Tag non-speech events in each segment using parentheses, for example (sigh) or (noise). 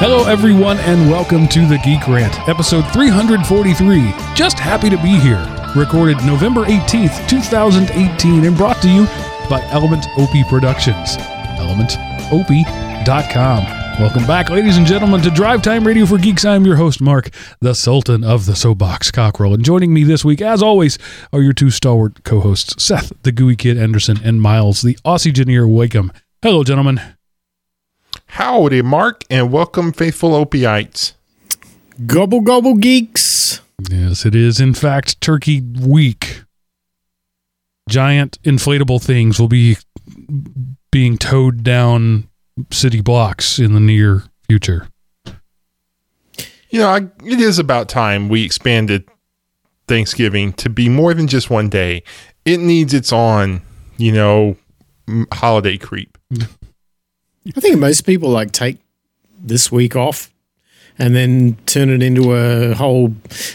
Hello, everyone, and welcome to the Geek Rant, episode 343. Just happy to be here. Recorded November 18th, 2018, and brought to you by Element OP Productions. ElementOP.com. Welcome back, ladies and gentlemen, to Drive Time Radio for Geeks. I'm your host, Mark, the Sultan of the Soapbox Cockerel. And joining me this week, as always, are your two stalwart co hosts, Seth, the Gooey Kid Anderson, and Miles, the Aussie Engineer Wakeham. Hello, gentlemen. Howdy, Mark, and welcome, faithful opiites. Gobble gobble geeks. Yes, it is, in fact, Turkey Week. Giant inflatable things will be being towed down city blocks in the near future. You know, I, it is about time we expanded Thanksgiving to be more than just one day. It needs its own, you know, holiday creep. (laughs) I think most people like take this week off and then turn it into a whole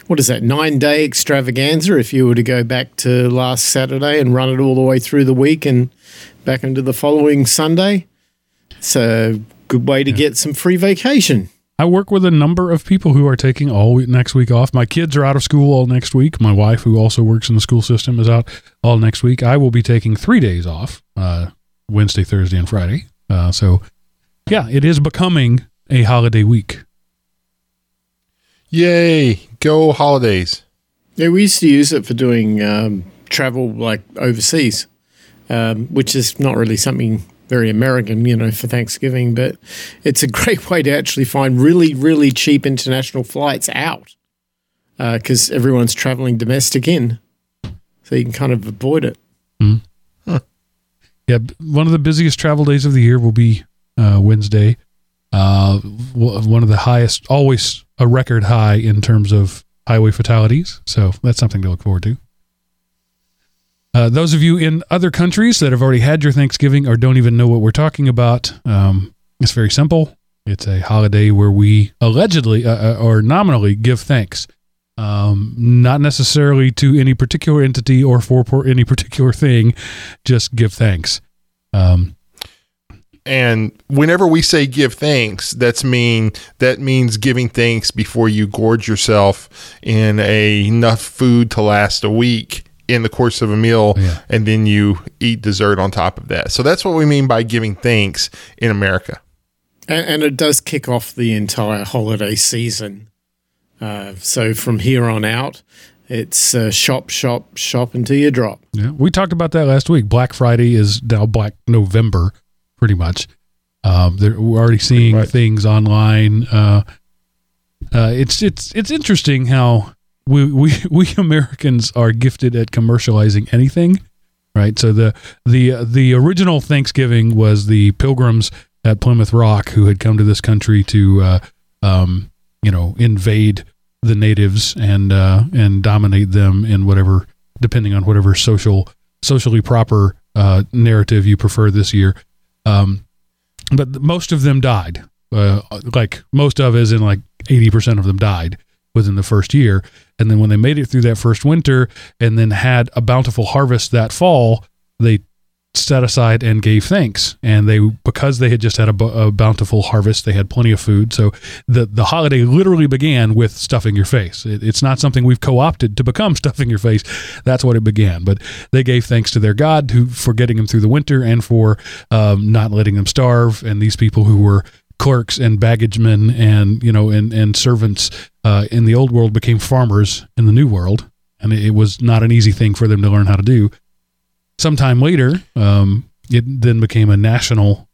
what is that nine day extravaganza if you were to go back to last Saturday and run it all the way through the week and back into the following Sunday. It's a good way to get some free vacation. I work with a number of people who are taking all week, next week off. My kids are out of school all next week. My wife, who also works in the school system, is out all next week. I will be taking three days off uh, Wednesday, Thursday, and Friday. Uh, so, yeah, it is becoming a holiday week. Yay, go holidays. Yeah, we used to use it for doing um, travel like overseas, um, which is not really something very American, you know, for Thanksgiving, but it's a (laughs) great way to actually find really, really cheap international flights out because everyone's traveling domestic in. So you can kind of avoid it. Yeah, one of the busiest travel days of the year will be uh, Wednesday. Uh, one of the highest, always a record high in terms of highway fatalities. So that's something to look forward to. Uh, those of you in other countries that have already had your Thanksgiving or don't even know what we're talking about, um, it's very simple. It's a holiday where we allegedly uh, uh, or nominally give thanks, um, not necessarily to any particular entity or for, for any particular thing, just give thanks. Um, And whenever we say give thanks, that's mean that means giving thanks before you gorge yourself in a enough food to last a week in the course of a meal Yeah. and then you eat dessert on top of that. So that's what we mean by giving thanks in America. And, and it does kick off the entire holiday season. Uh, so from here on out, it's uh, shop, shop, shop until you drop. Yeah, we talked about that last week. Black Friday is now Black November, pretty much. Um, there, we're already seeing much. things online. Uh, uh, it's it's it's interesting how we, we (laughs) we Americans are gifted at commercializing anything, right? So the the the original Thanksgiving was the Pilgrims at Plymouth Rock who had come to this country to uh, um, you know invade the natives and uh, and dominate them in whatever depending on whatever social socially proper uh, narrative you prefer this year. Um, but most of them died. Uh, like most of, as in like eighty percent of them died within the first year. And then when they made it through that first winter, and then had a bountiful harvest that fall, they set aside and gave thanks. And they because they had just had a, a bountiful harvest, they had plenty of food. So the the holiday literally began with stuffing your face. It, it's not something we've co-opted to become (laughs) stuffing your face. That's what it began. But they gave thanks to their God who for getting them through the winter and for um, not letting them starve. And these people who were clerks and baggagemen and you know and and servants uh, in the old world became farmers in the new world. And it was not an easy thing for them to learn how to do. Sometime later, um, it then became a national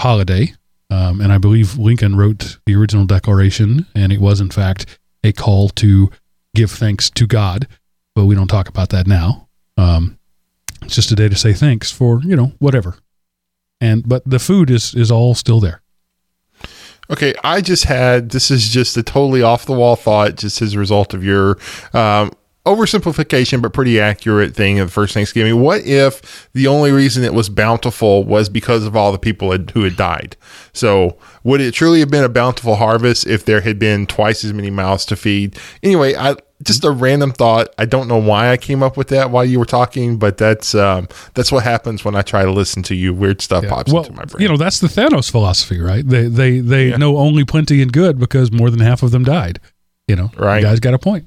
holiday. Um, and I believe Lincoln wrote the original declaration, and it was, in fact, a call to give thanks to God. But we don't talk about that now. Um, it's just a day to say thanks for, you know, whatever. And but the food is is all still there. Okay, I just had this is just a totally off the wall thought, just as a result of your um, oversimplification, but pretty accurate thing of the first Thanksgiving. What if the only reason it was bountiful was because of all the people had, who had died? So, would it truly have been a bountiful harvest if there had been twice as many mouths to feed? Anyway, I just a random thought. I don't know why I came up with that while you were talking, but that's um, that's what happens when I try to listen to you. Weird stuff Yeah. pops well, into my brain. you know, that's the Thanos philosophy, right? They they they Yeah. know only plenty and good because more than half of them died. You know, Right. The guy's got a point.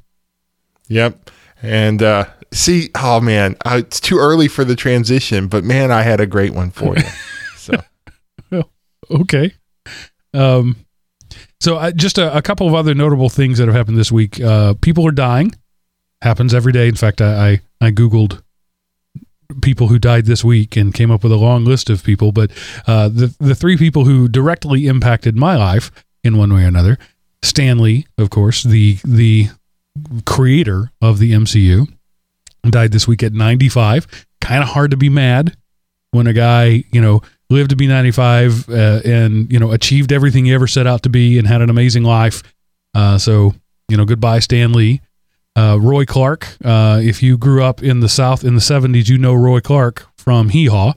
Yep. And uh, see, oh man, uh, it's too early for the transition, but man, I had a great one for you. (laughs) so Okay. Um, so I, just a, a couple of other notable things that have happened this week. Uh, people are dying. Happens every day. In fact, I, I I googled people who died this week and came up with a long list of people. But uh, the the three people who directly impacted my life in one way or another: Stan Lee, of course, the the creator of the MCU, died this week at 95. Kind of hard to be mad when a guy, you know, lived to be 95 uh, and, you know, achieved everything he ever set out to be and had an amazing life. Uh, so, you know, goodbye, Stan Lee. Uh, Roy Clark, uh, if you grew up in the South in the 70s, you know Roy Clark from Hee Haw.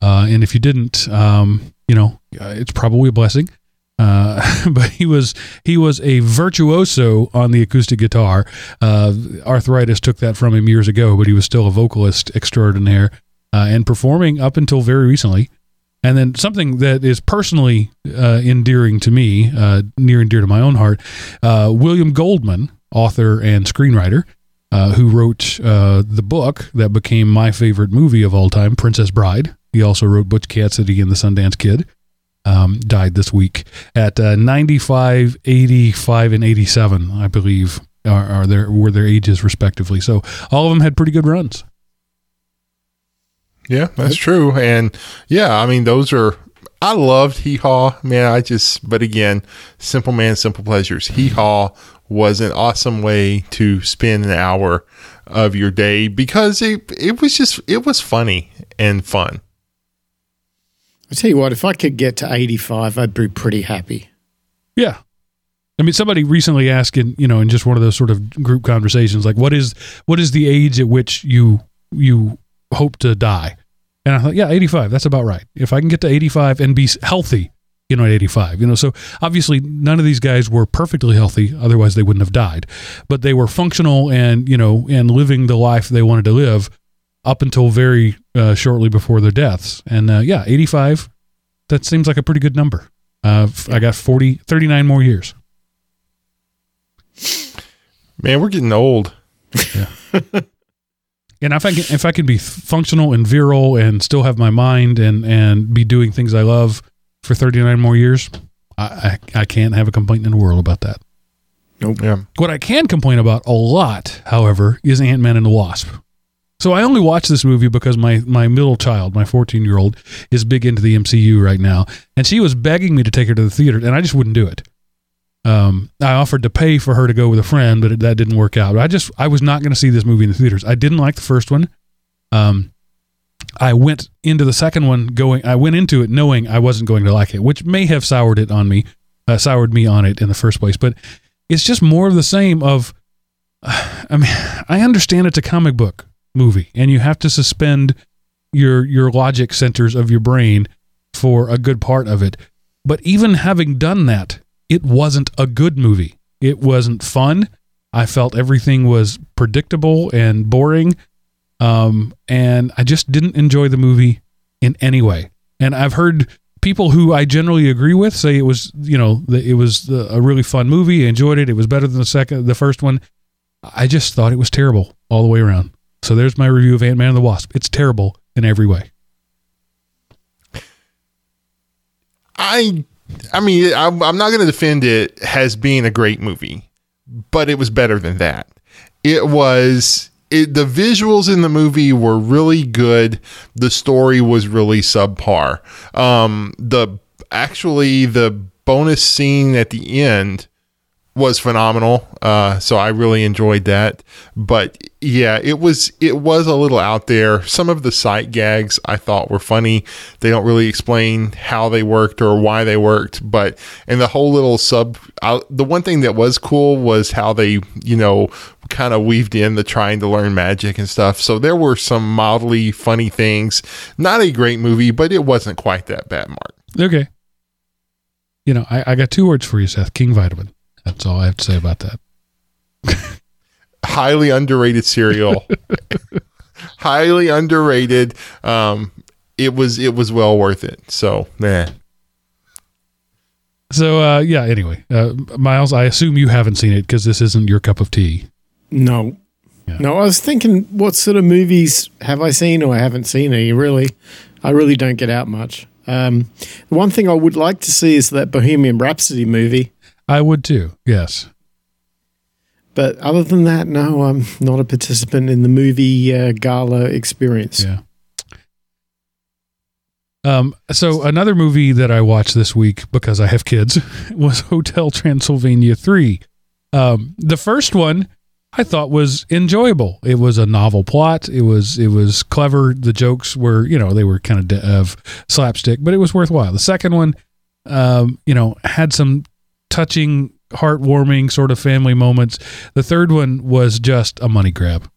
Uh, and if you didn't, um, you know, uh, it's probably a blessing. Uh, (laughs) but he was he was a virtuoso on the acoustic guitar. Uh, arthritis took that from him years ago, but he was still a vocalist extraordinaire uh, and performing up until very recently. And then something that is personally uh, endearing to me, uh, near and dear to my own heart, uh, William Goldman, author and screenwriter, who wrote the book that became my favorite movie of all time, Princess Bride. He also wrote Butch Cassidy and the Sundance Kid. Um, died this week at uh, 95, 85, and 87, I believe, are, are their were their ages respectively. So all of them had pretty good runs. yeah, that's true. And yeah, I mean, those are. I loved Hee Haw, man. I just, but again, simple man, simple pleasures. Hee Haw was an awesome way to spend an hour of your day because it it was just it was funny and fun. I tell you what, if I could get to 85, I'd be pretty happy. Yeah. I mean, somebody recently asked in, you know, in just one of those sort of group conversations, like, what is, what is the age at which you, you hope to die? And I thought, yeah, 85, that's about right. If I can get to 85 and be healthy, you know, at 85, you know, so obviously none of these guys were perfectly healthy. Otherwise they wouldn't have died, but they were functional and, you know, and living the life they wanted to live up until very uh, shortly before their deaths. And uh, yeah, 85, that seems like a pretty good number. Uh, f- I got 40, 39 more years. Man, we're getting old. Yeah. (laughs) and if I can, if I can be functional and virile and still have my mind and and be doing things I love for 39 more years, I I, I can't have a complaint in the world about that. Yeah. What I can complain about a lot, however, is Ant Man and the Wasp. So I only watch this movie because my my middle child, my 14 year old, is big into the MCU right now, and she was begging me to take her to the theater, and I just wouldn't do it. Um, I offered to pay for her to go with a friend, but it, that didn't work out. I just I was not going to see this movie in the theaters. I didn't like the first one. Um, I went into the second one going. I went into it knowing I wasn't going to like it, which may have soured it on me, uh, soured me on it in the first place. But it's just more of the same. Of, (sighs) I mean, I understand it's a comic book movie, and you have to suspend your your logic centers of your brain for a good part of it. But even having done that, it wasn't a good movie. It wasn't fun. I felt everything was predictable and boring. Um, and I just didn't enjoy the movie in any way. And I've heard people who I generally agree with say it was, you know, it was a really fun movie. I enjoyed it. It was better than the second, the first one. I just thought it was terrible all the way around. So there's my review of Ant Man and the Wasp. It's terrible in every way. I, I mean, I'm, I'm not going to defend it as being a great movie, but it was better than that. It was. It, the visuals in the movie were really good. The story was really subpar. Um, the actually the bonus scene at the end was phenomenal. Uh, so I really enjoyed that. But yeah, it was it was a little out there. Some of the sight gags I thought were funny. They don't really explain how they worked or why they worked. But and the whole little sub. The one thing that was cool was how they you know kind of weaved in the trying to learn magic and stuff. So there were some mildly funny things. Not a great movie, but it wasn't quite that bad. Mark. Okay. You know, I, I got two words for you, Seth. King vitamin. That's all I have to say about that. (laughs) highly underrated cereal. (laughs) highly underrated. Um, it was it was well worth it. So, man. So uh, yeah. Anyway, uh, Miles, I assume you haven't seen it because this isn't your cup of tea. No. Yeah. No, I was thinking, what sort of movies have I seen or I haven't seen any? Really, I really don't get out much. Um, the one thing I would like to see is that Bohemian Rhapsody movie. I would too. Yes. But other than that, no, I'm not a participant in the movie uh, gala experience. Yeah. Um, so another movie that I watched this week because I have kids (laughs) was Hotel Transylvania 3. Um, the first one I thought was enjoyable. It was a novel plot. It was it was clever. The jokes were, you know, they were kind of, de- of slapstick, but it was worthwhile. The second one, um, you know, had some touching, heartwarming sort of family moments. The third one was just a money grab.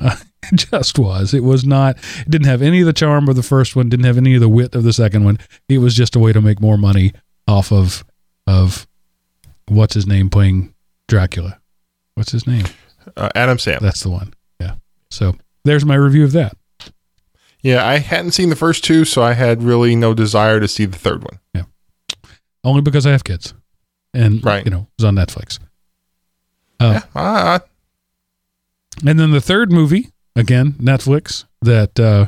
Uh, (laughs) it just was. It was not. It didn't have any of the charm of the first one. Didn't have any of the wit of the second one. It was just a way to make more money off of of what's his name playing Dracula. What's his name? Uh, Adam Sandler. That's the one. Yeah. So there's my review of that. Yeah, I hadn't seen the first two, so I had really no desire to see the third one. Yeah. Only because I have kids, and Right. you know, it was on Netflix. Uh, yeah, I, I, And then the third movie, again, Netflix, that, uh,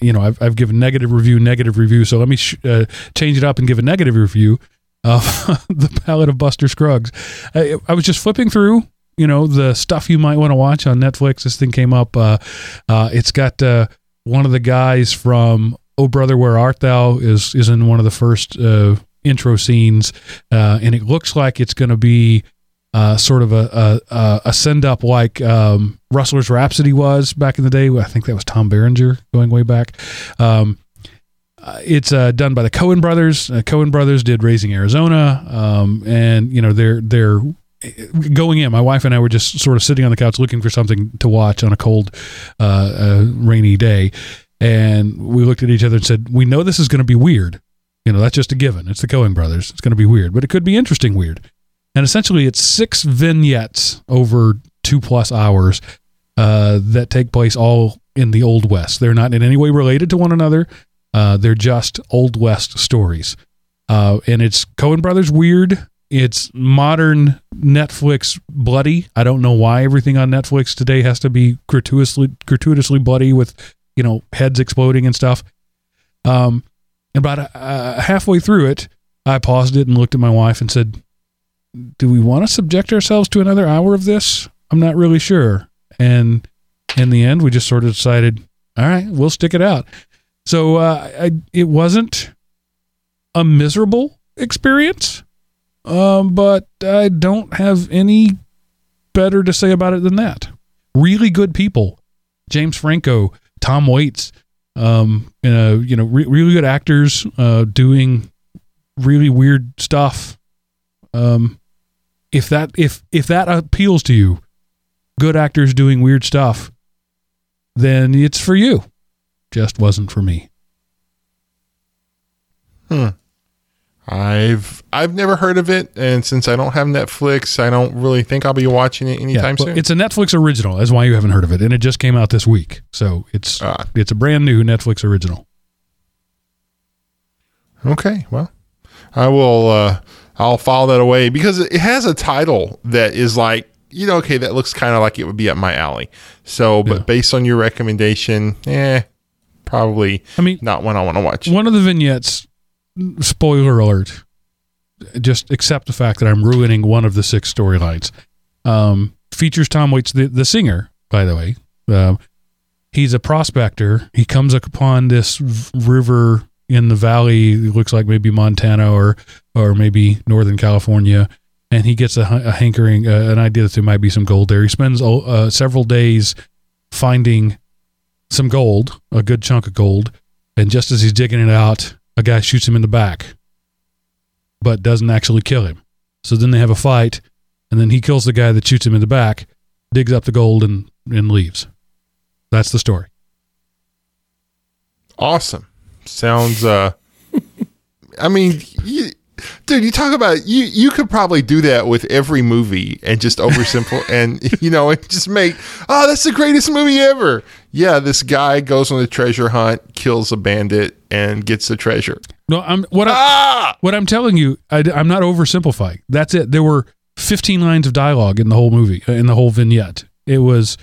you know, I've, I've given negative review, negative review. So let me sh- uh, change it up and give a negative review of (laughs) The Ballad of Buster Scruggs. I, I was just flipping through, you know, the stuff you might want to watch on Netflix. This thing came up. Uh, uh, it's got uh, one of the guys from Oh Brother, Where Art Thou is, is in one of the first uh, intro scenes. Uh, and it looks like it's going to be uh, sort of a a, a send up like um, Rustler's Rhapsody was back in the day. I think that was Tom Berenger going way back. Um, uh, it's uh, done by the Coen brothers. Uh, Coen brothers did Raising Arizona, um, and you know they're they're going in. My wife and I were just sort of sitting on the couch looking for something to watch on a cold, uh, uh, rainy day, and we looked at each other and said, "We know this is going to be weird. You know, that's just a given. It's the Coen brothers. It's going to be weird, but it could be interesting weird." and essentially it's six vignettes over two plus hours uh, that take place all in the old west they're not in any way related to one another uh, they're just old west stories uh, and it's coen brothers weird it's modern netflix bloody i don't know why everything on netflix today has to be gratuitously gratuitously bloody with you know heads exploding and stuff um, about uh, halfway through it i paused it and looked at my wife and said do we want to subject ourselves to another hour of this? I'm not really sure. And in the end, we just sort of decided, all right, we'll stick it out. So uh, I, it wasn't a miserable experience, um, but I don't have any better to say about it than that. Really good people, James Franco, Tom Waits, um, uh, you know, re- really good actors uh, doing really weird stuff. Um, if that if if that appeals to you, good actors doing weird stuff, then it's for you. Just wasn't for me. hmm. I've I've never heard of it, and since I don't have Netflix, I don't really think I'll be watching it anytime well, soon. it's a Netflix original. That's why you haven't heard of it, and it just came out this week. So it's Ah. it's a brand new Netflix original. Okay, well, I will. Uh, I'll file that away because it has a title that is like, you know, okay, that looks kind of like it would be up my alley. So, but Yeah. based on your recommendation, eh, probably I mean, not one I want to watch. one of the vignettes. Spoiler alert! Just accept the fact that I'm ruining one of the six storylines. Um, features Tom Waits, the, the singer, by the way. Um, he's a prospector. He comes upon this v- river in the valley. It looks like maybe Montana or or maybe Northern California, and he gets a, a hankering, uh, an idea that there might be some gold there. He spends uh, several days finding some gold, a good chunk of gold, and just as he's digging it out, a guy shoots him in the back, but doesn't actually kill him. So then they have a fight, and then he kills the guy that shoots him in the back, digs up the gold, and and leaves. That's the story. Awesome. Sounds. uh (laughs) I mean, you, dude, you talk about you. You could probably do that with every movie and just oversimple (laughs) and you know and just make oh that's the greatest movie ever. Yeah, this guy goes on a treasure hunt, kills a bandit, and gets the treasure. No, I'm what I, Ah, what I'm telling you. I, am not oversimplifying. That's it. There were 15 lines of dialogue in the whole movie, uh, in the whole vignette. It was,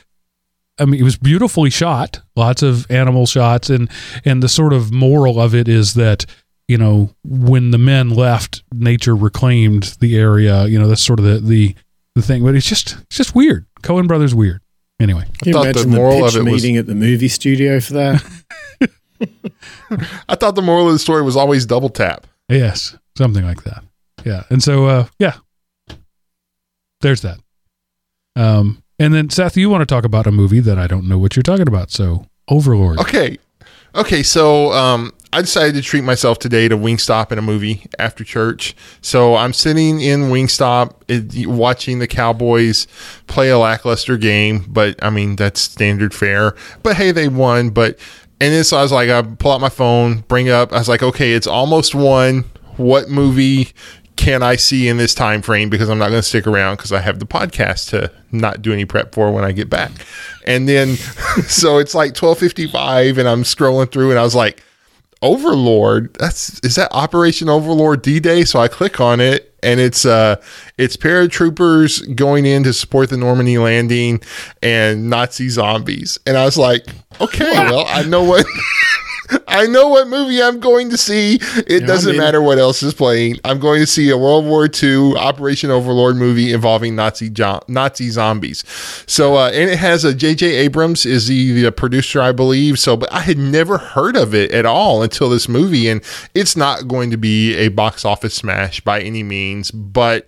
I mean, it was beautifully shot. Lots of animal shots, and and the sort of moral of it is that you know when the men left, nature reclaimed the area. You know that's sort of the the the thing. But it's just it's just weird. Coen Brothers weird. Anyway, Can you thought the imagine the, moral of pitch it was- meeting at the movie studio for that? (laughs) I thought the moral of the story was always double tap. yes, something like that. Yeah, and so uh, yeah, there's that. Um, and then Seth, you want to talk about a movie that I don't know what you're talking about. So Overlord. Okay. Okay, so um, I decided to treat myself today to Wingstop in a movie after church. So I'm sitting in Wingstop watching the Cowboys play a lackluster game, but I mean, that's standard fare. But hey, they won. But, and then so I was like, I pull out my phone, bring up, I was like, okay, it's almost one. What movie can I see in this time frame because I'm not going to stick around because I have the podcast to not do any prep for when I get back. And then (laughs) so it's like 12:55 and I'm scrolling through and I was like Overlord that's is that Operation Overlord D-Day? So I click on it and it's uh it's paratroopers going in to support the Normandy landing and Nazi zombies. And I was like okay (laughs) well I know what I know what movie I'm going to see. It doesn't I'm in. matter what else is playing. I'm going to see a World War II Operation Overlord movie involving Nazi jo- Nazi zombies. So, uh, and it has a J.J. Abrams is the, the producer, I believe. So, but I had never heard of it at all until this movie, and it's not going to be a box office smash by any means, but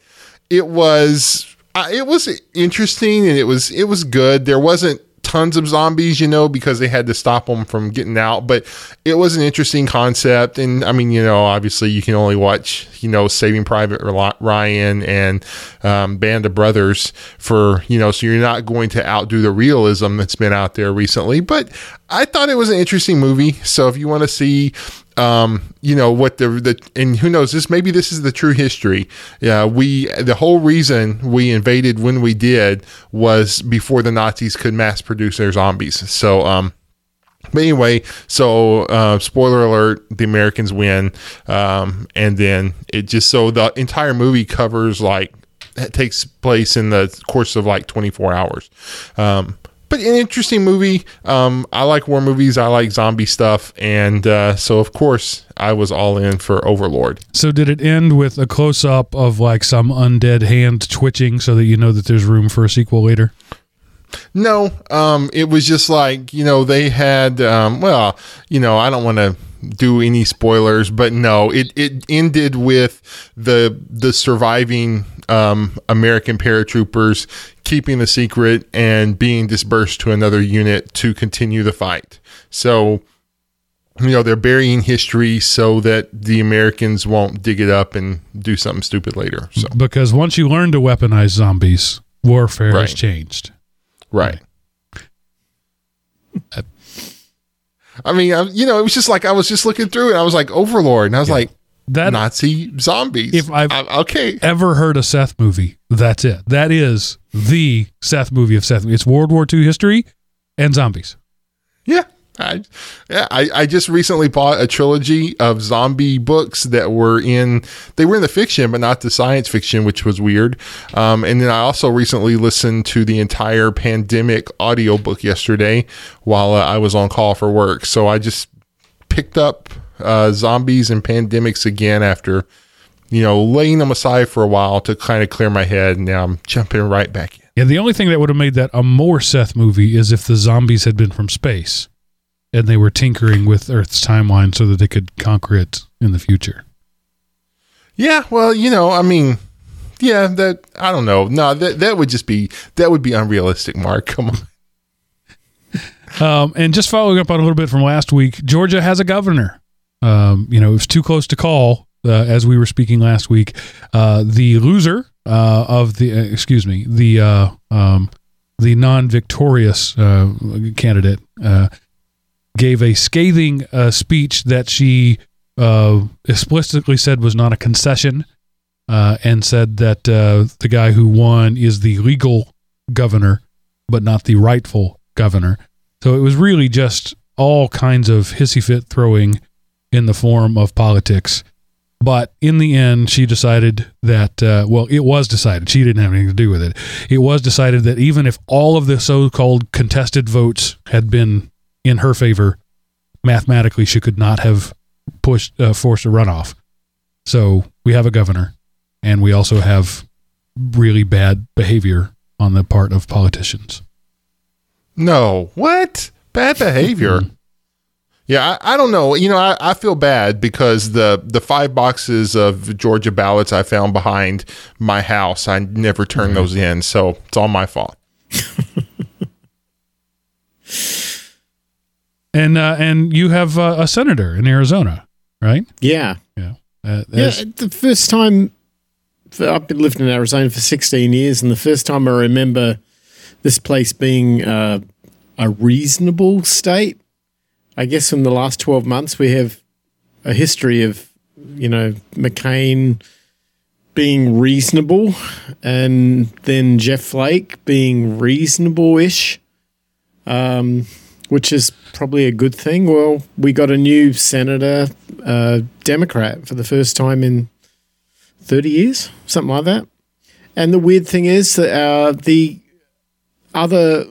it was uh, it was interesting and it was it was good. There wasn't tons of zombies, you know, because they had to stop them from getting out, but it was an interesting concept. And I mean, you know, obviously you can only watch, you know, Saving Private Ryan and um, Band of Brothers for, you know, so you're not going to outdo the realism that's been out there recently. But I thought it was an interesting movie. So if you want to see um, you know what the the and who knows this maybe this is the true history. Yeah, we the whole reason we invaded when we did was before the Nazis could mass produce their zombies. So um but anyway, so uh, spoiler alert: the Americans win, um, and then it just so the entire movie covers like it takes place in the course of like 24 hours. Um, but an interesting movie. Um, I like war movies. I like zombie stuff, and uh, so of course I was all in for Overlord. So did it end with a close up of like some undead hand twitching so that you know that there's room for a sequel later? No, um, it was just like you know they had. Um, well, you know I don't want to do any spoilers, but no, it it ended with the the surviving um, American paratroopers keeping the secret and being dispersed to another unit to continue the fight. So. You know, they're burying history so that the Americans won't dig it up and do something stupid later. So, Because once you learn to weaponize zombies, warfare has changed. Right. I mean, I, you know, it was just like I was just looking through it. I was like Overlord, and I was like That Nazi zombies. If I've- I- okay, ever heard a Seth movie, that's it. That is the Seth movie of Seth. It's World War II history and zombies. yeah, I, yeah. I, I just recently bought a trilogy of zombie books that were in they were in the fiction, but not the science fiction, which was weird. Um, and then I also recently listened to the entire pandemic audiobook yesterday while uh, I was on call for work. So I just picked up uh, zombies and pandemics again after you know laying them aside for a while to kind of clear my head and now i'm jumping right back in Yeah, the only thing that would have made that a more Seth movie is if the zombies had been from space and they were tinkering with Earth's timeline so that they could conquer it in the future. yeah well you know i mean yeah that i don't know no that that would just be that would be unrealistic mark (laughs) come on Um, and just following up on a little bit from last week, Georgia has a governor. Um, you know, it was too close to call uh, as we were speaking last week. Uh, the loser uh, of the, uh, excuse me, the uh, um, the non-victorious uh, candidate gave a scathing speech that she explicitly said was not a concession, and said that the guy who won is the legal governor, but not the rightful governor. So it was really just all kinds of hissy fit throwing in the form of politics. But in the end, she decided that, uh, well, it was decided. She didn't have anything to do with it. It was decided that even if all of the so called contested votes had been in her favor, mathematically, she could not have pushed, uh, forced a runoff. So we have a governor, and we also have really bad behavior on the part of politicians. No, what bad behavior? Yeah, I, I, don't know. You know, I, I feel bad because the the five boxes of Georgia ballots I found behind my house, I never turned those in, so it's all my fault. (laughs) and uh, and you have uh, a senator in Arizona, right? Yeah, yeah, uh, yeah. The first time I've been living in Arizona for 16 years, and the first time I remember this place being uh, a reasonable state. I guess in the last 12 months, we have a history of, you know, McCain being reasonable and then Jeff Flake being reasonable ish, um, which is probably a good thing. Well, we got a new senator, uh, Democrat, for the first time in 30 years, something like that. And the weird thing is that uh, the other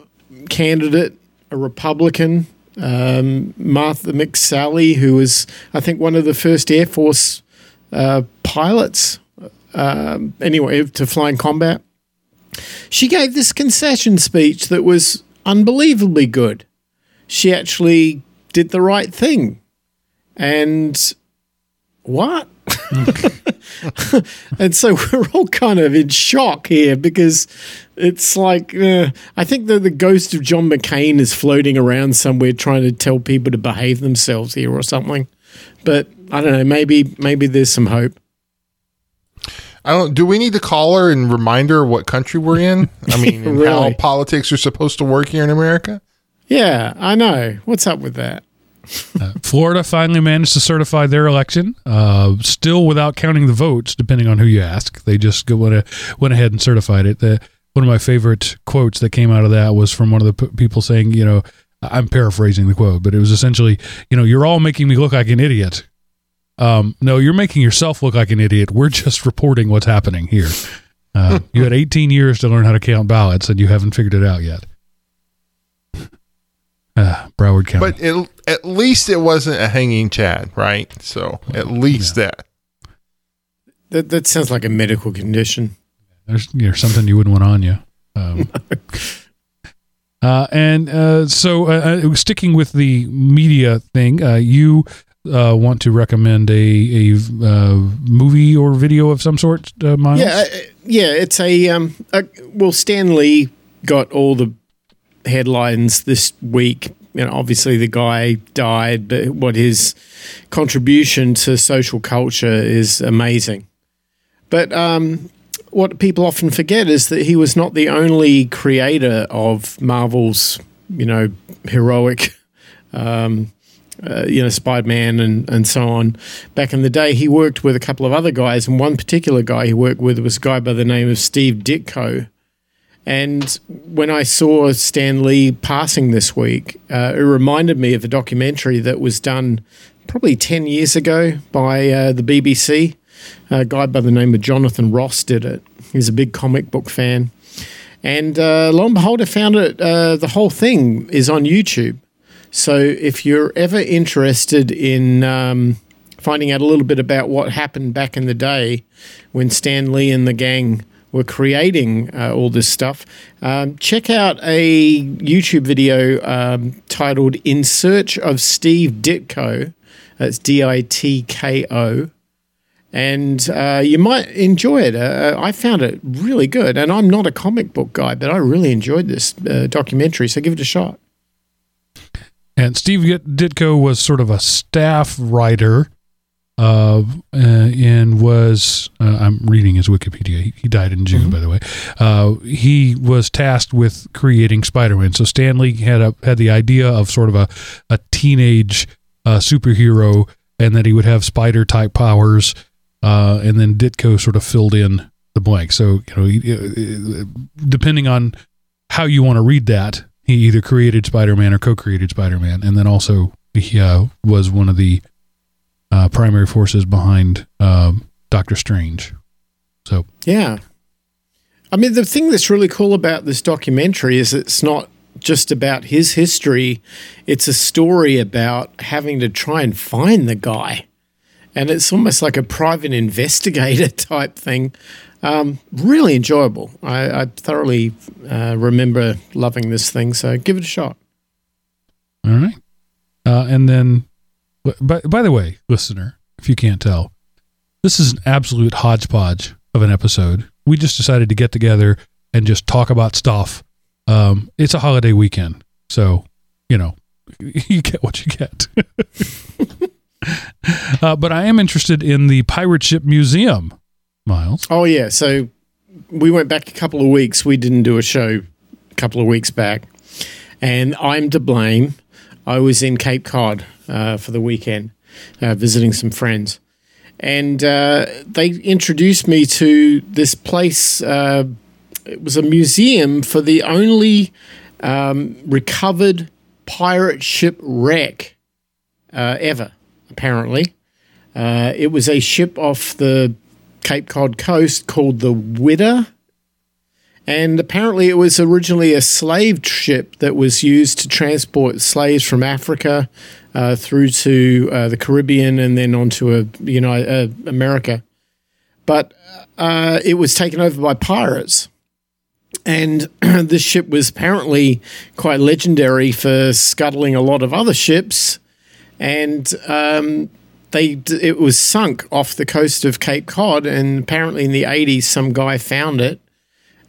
candidate, a Republican, um, Martha McSally, who was, I think, one of the first Air Force uh, pilots, um, anyway, to fly in combat. She gave this concession speech that was unbelievably good. She actually did the right thing. And what? (laughs) and so (laughs) we're all kind of in shock here because it's like uh, I think that the ghost of John McCain is floating around somewhere trying to tell people to behave themselves here or something. But I don't know. Maybe maybe there's some hope. I don't. Do we need to call her and remind her what country we're in? I (laughs) mean, really? how politics are supposed to work here in America? Yeah, I know. What's up with that? Uh, Florida finally managed to certify their election, uh, still without counting the votes, depending on who you ask. They just go, went, went ahead and certified it. The, one of my favorite quotes that came out of that was from one of the p- people saying, you know, I'm paraphrasing the quote, but it was essentially, you know, you're all making me look like an idiot. Um, no, you're making yourself look like an idiot. We're just reporting what's happening here. Uh, (laughs) you had 18 years to learn how to count ballots, and you haven't figured it out yet. Uh, Broward County. But it, at least it wasn't a hanging Chad, right? So at least yeah. that. That that sounds like a medical condition. There's you know, something you wouldn't want on you. Um, (laughs) uh, and uh, so, uh, uh, sticking with the media thing, uh, you uh, want to recommend a a movie or video of some sort, Miles? Yeah, yeah. It's a, um, a well, Stan Lee got all the headlines this week. You know, obviously the guy died, but what his contribution to social culture is amazing. But um, what people often forget is that he was not the only creator of Marvel's, you know, heroic, um, uh, you know, Spider Man and, and so on. Back in the day, he worked with a couple of other guys, and one particular guy he worked with was a guy by the name of Steve Ditko and when I saw Stan Lee passing this week, uh, it reminded me of a documentary that was done probably 10 years ago by uh, the BBC. A guy by the name of Jonathan Ross did it. He's a big comic book fan. And uh, lo and behold, I found it, uh, the whole thing is on YouTube. So if you're ever interested in um, finding out a little bit about what happened back in the day when Stan Lee and the gang were creating uh, all this stuff, um, check out a YouTube video um, titled In Search of Steve Ditko. That's D I T K O. And uh, you might enjoy it. Uh, I found it really good. And I'm not a comic book guy, but I really enjoyed this uh, documentary. So give it a shot. And Steve Ditko was sort of a staff writer uh, and was uh, I'm reading his Wikipedia. He, he died in June, mm-hmm. by the way. Uh, he was tasked with creating Spider-Man. So Stan Lee had a had the idea of sort of a a teenage uh, superhero and that he would have spider type powers, uh, and then Ditko sort of filled in the blank. So you know, he, uh, depending on how you want to read that, he either created Spider-Man or co-created Spider-Man, and then also he uh, was one of the uh, primary forces behind um, Doctor Strange. So Yeah. I mean, the thing that's really cool about this documentary is it's not just about his history, it's a story about having to try and find the guy. And it's almost like a private investigator (laughs) type thing. Um, really enjoyable. I, I thoroughly uh, remember loving this thing, so give it a shot. All right. Uh, and then, by, by the way, listener, if you can't tell, this is an absolute hodgepodge of an episode. We just decided to get together and just talk about stuff. Um, it's a holiday weekend. So, you know, (laughs) you get what you get. (laughs) uh, but I am interested in the Pirate Ship Museum, Miles. Oh, yeah. So we went back a couple of weeks. We didn't do a show a couple of weeks back. And I'm to blame. I was in Cape Cod uh, for the weekend, uh, visiting some friends. And uh, they introduced me to this place. Uh, it was a museum for the only um, recovered pirate ship wreck uh, ever, apparently. It was a ship off the Cape Cod coast called the Whydah. And apparently, it was originally a slave ship that was used to transport slaves from Africa uh, through to uh, the Caribbean and then onto a, you know, uh, America. But uh, it was taken over by pirates. And (clears throat) this ship was apparently quite legendary for scuttling a lot of other ships. And um, they it was sunk off the coast of Cape Cod. And apparently, in the 80s, some guy found it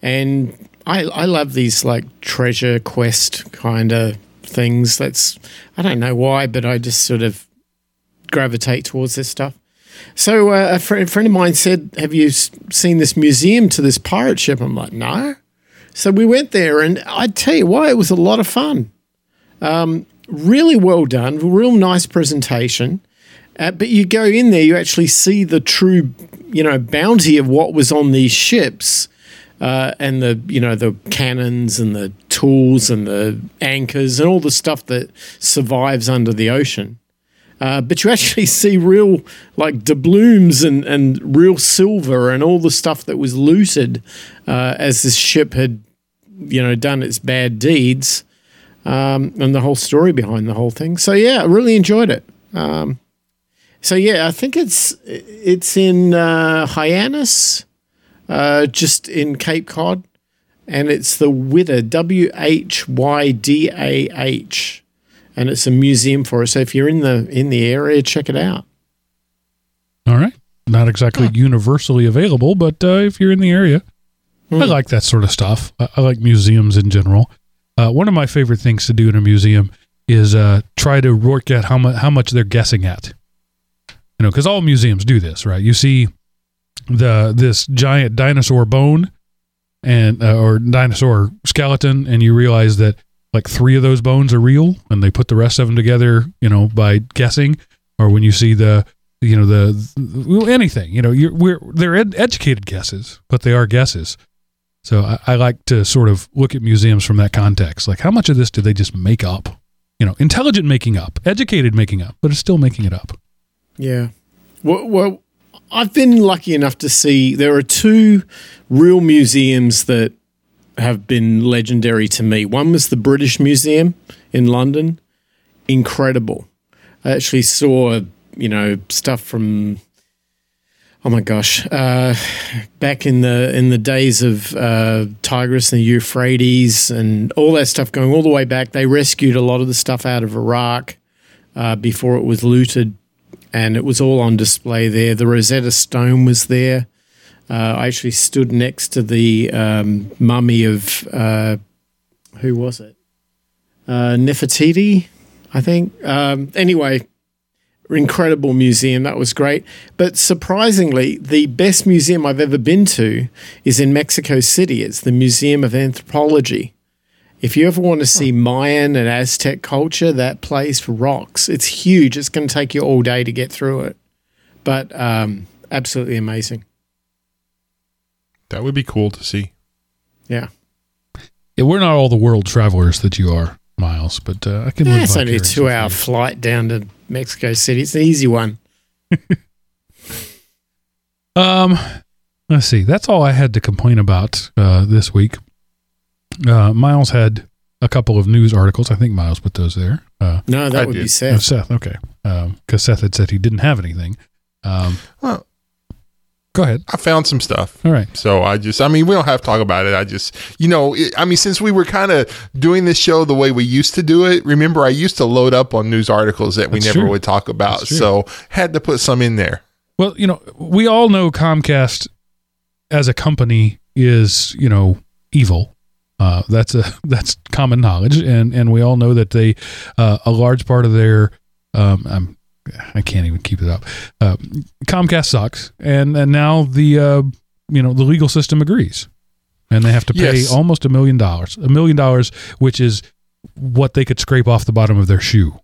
and I I love these like treasure quest kind of things. That's I don't know why, but I just sort of gravitate towards this stuff. So uh, a, fr- a friend of mine said, "Have you s- seen this museum to this pirate ship?" I'm like, "No." So we went there, and I tell you why, it was a lot of fun. Um, really well done, real nice presentation. Uh, but you go in there, you actually see the true, you know, bounty of what was on these ships uh, and the you know the cannons and the tools and the anchors and all the stuff that survives under the ocean. Uh, but you actually (laughs) see real like doubloons and, and real silver and all the stuff that was looted uh, as this ship had you know done its bad deeds um, and the whole story behind the whole thing. So yeah, I really enjoyed it. Um, so yeah, I think it's it's in uh, Hyannis uh, just in Cape Cod, and it's the Whydah W H Y D A H, and it's a museum for us. So if you're in the in the area, check it out. All right. Not exactly universally available, but uh, if you're in the area, I Hmm. like that sort of stuff. I, I like museums in general. Uh, one of my favorite things to do in a museum is uh, try to work out how much how much they're guessing at. You know, because all museums do this, right? You see the this giant dinosaur bone and uh, or dinosaur skeleton, and you realize that like three of those bones are real, and they put the rest of them together, you know, by guessing. Or when you see the you know the, anything, you know, you're we're they're ed- educated guesses, but they are guesses. So I, I like to sort of look at museums from that context. Like, how much of this do they just make up? You know, intelligent making up, educated making up, but it's still making it up. Yeah. Well, well, I've been lucky enough to see there are two real museums that have been legendary to me. One was the British Museum in London. Incredible. I actually saw, you know, stuff from oh my gosh, uh, back in the in the days of uh, Tigris and the Euphrates and all that stuff going all the way back. They rescued a lot of the stuff out of Iraq uh, before it was looted and it was all on display there. The Rosetta Stone was there. Uh, I actually stood next to the um, mummy of uh, who was it? Uh, Nefertiti, I think. Um, anyway, incredible museum. That was great. But surprisingly, the best museum I've ever been to is in Mexico City. It's the Museum of Anthropology. If you ever want to see Mayan and Aztec culture, that place rocks. It's huge. It's going to take you all day to get through it, but um, absolutely amazing. That would be cool to see. Yeah. Yeah, we're not all the world travelers that you are, Miles, but uh, I can Yeah, live it's only a two hour through flight down to Mexico City. It's an easy one. (laughs) Um, let's see. That's all I had to complain about uh, this week. Uh, Miles had a couple of news articles. I think Miles put those there. Uh, No, that I would be did. oh, Seth. Seth, okay. Because Seth had said he didn't have anything. Um, Well, go ahead. I found some stuff. All right. So I just, I mean, we don't have to talk about it. I just, you know, it, I mean, since we were kind of doing this show the way we used to do it, remember, I used to load up on news articles that we never true. would talk about. So had to put some in there. Well, you know, we all know Comcast as a company is, you know, evil. Uh, that's a (laughs) that's common knowledge, and and we all know that they uh, a large part of their um, I'm, I can't even keep it up. Uh, Comcast sucks, and and now the uh, you know the legal system agrees, and they have to pay Yes. almost a million dollars, a million dollars, which is what they could scrape off the bottom of their shoe.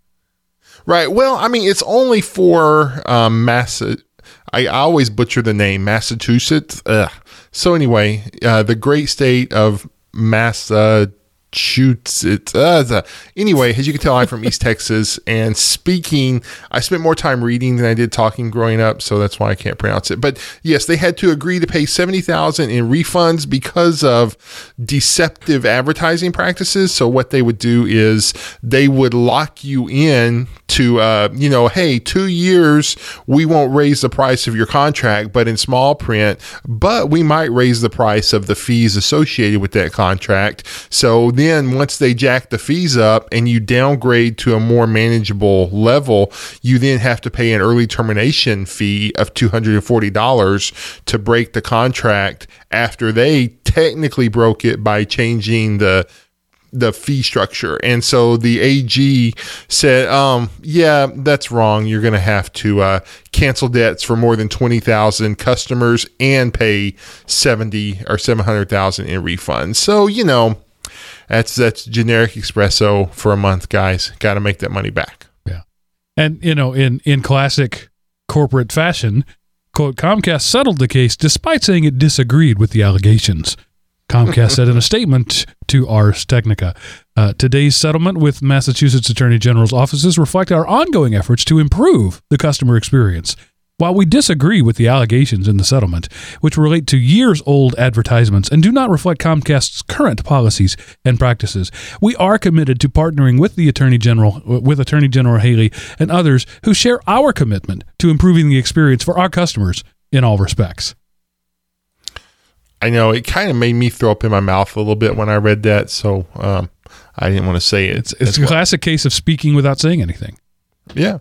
Right. Well, I mean, it's only for um, Massa. I always butcher the name Massachusetts. Ugh. So anyway, uh, the great state of Massachusetts. Uh, anyway, as you can tell, I'm from East Texas, and speaking, I spent more time reading than I did talking growing up, so that's why I can't pronounce it. But yes, they had to agree to pay seventy thousand in refunds because of deceptive advertising practices. So what they would do is they would lock you in to, uh, you know, hey, two years we won't raise the price of your contract, but in small print, but we might raise the price of the fees associated with that contract. So then once they jack the fees up and you downgrade to a more manageable level, you then have to pay an early termination fee of $240 to break the contract after they technically broke it by changing the the fee structure. And so the AG said, um, yeah, that's wrong. You're going to have to uh, cancel debts for more than 20,000 customers and pay 70 or 700,000 in refunds. So, you know, that's that's generic espresso for a month, guys. Got to make that money back. Yeah. And you know, in in classic corporate fashion, quote Comcast settled the case despite saying it disagreed with the allegations. Comcast said in a statement to Ars Technica, uh, today's settlement with Massachusetts Attorney General's offices reflect our ongoing efforts to improve the customer experience. While we disagree with the allegations in the settlement, which relate to years old advertisements and do not reflect Comcast's current policies and practices, we are committed to partnering with the Attorney General, with Attorney General Healey and others who share our commitment to improving the experience for our customers in all respects. I know it kind of made me throw up in my mouth a little bit when I read that, so um, I didn't want to say it. It's it's a well. classic case of speaking without saying anything. Yeah.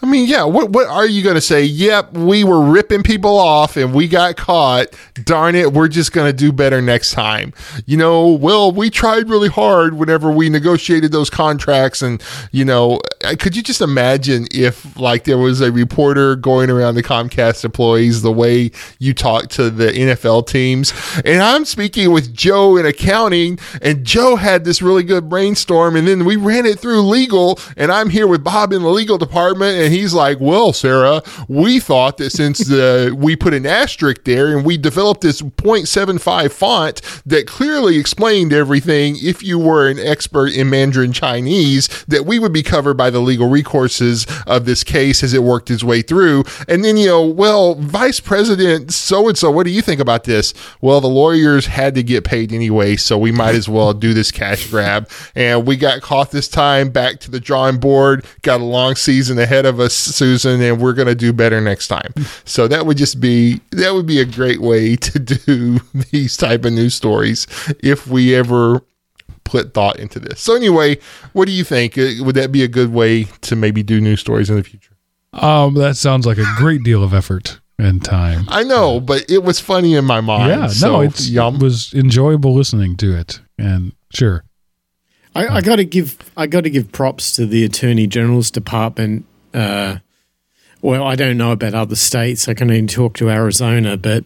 I mean, yeah, what what are you going to say? Yep, we were ripping people off and we got caught. Darn it, we're just going to do better next time. You know, well, we tried really hard whenever we negotiated those contracts and, you know, uh, could you just imagine if like there was a reporter going around the Comcast employees the way you talk to the NFL teams? And I'm speaking with Joe in accounting and Joe had this really good brainstorm and then we ran it through legal and I'm here with Bob in the legal department and he's like, "Well, Sarah, we thought that since the (laughs) we put an asterisk there and we developed this 0.75 font that clearly explained everything if you were an expert in Mandarin Chinese that we would be covered by the legal recourses of this case as it worked its way through." And then, you know, well, Vice President so and so, what do you think about this? Well, the lawyers had to get paid anyway, so we might as well do this cash grab. And we got caught this time, back to the drawing board, got a long season ahead of us, Susan, and we're going to do better next time. (laughs) So that would just be that would be a great way (laughs) to do these type of news stories if we ever put thought into this. So anyway, what do you think? Uh, Would that be a good way to maybe do news stories in the future? Um, that sounds like a great deal of effort and time. I know, but it was funny in my mind. Yeah, so, no, it's, yum. it was enjoyable listening to it, and sure, I, I got to give I got to give props to the Attorney General's department. Uh, well, I don't know about other states. I can only talk to Arizona, but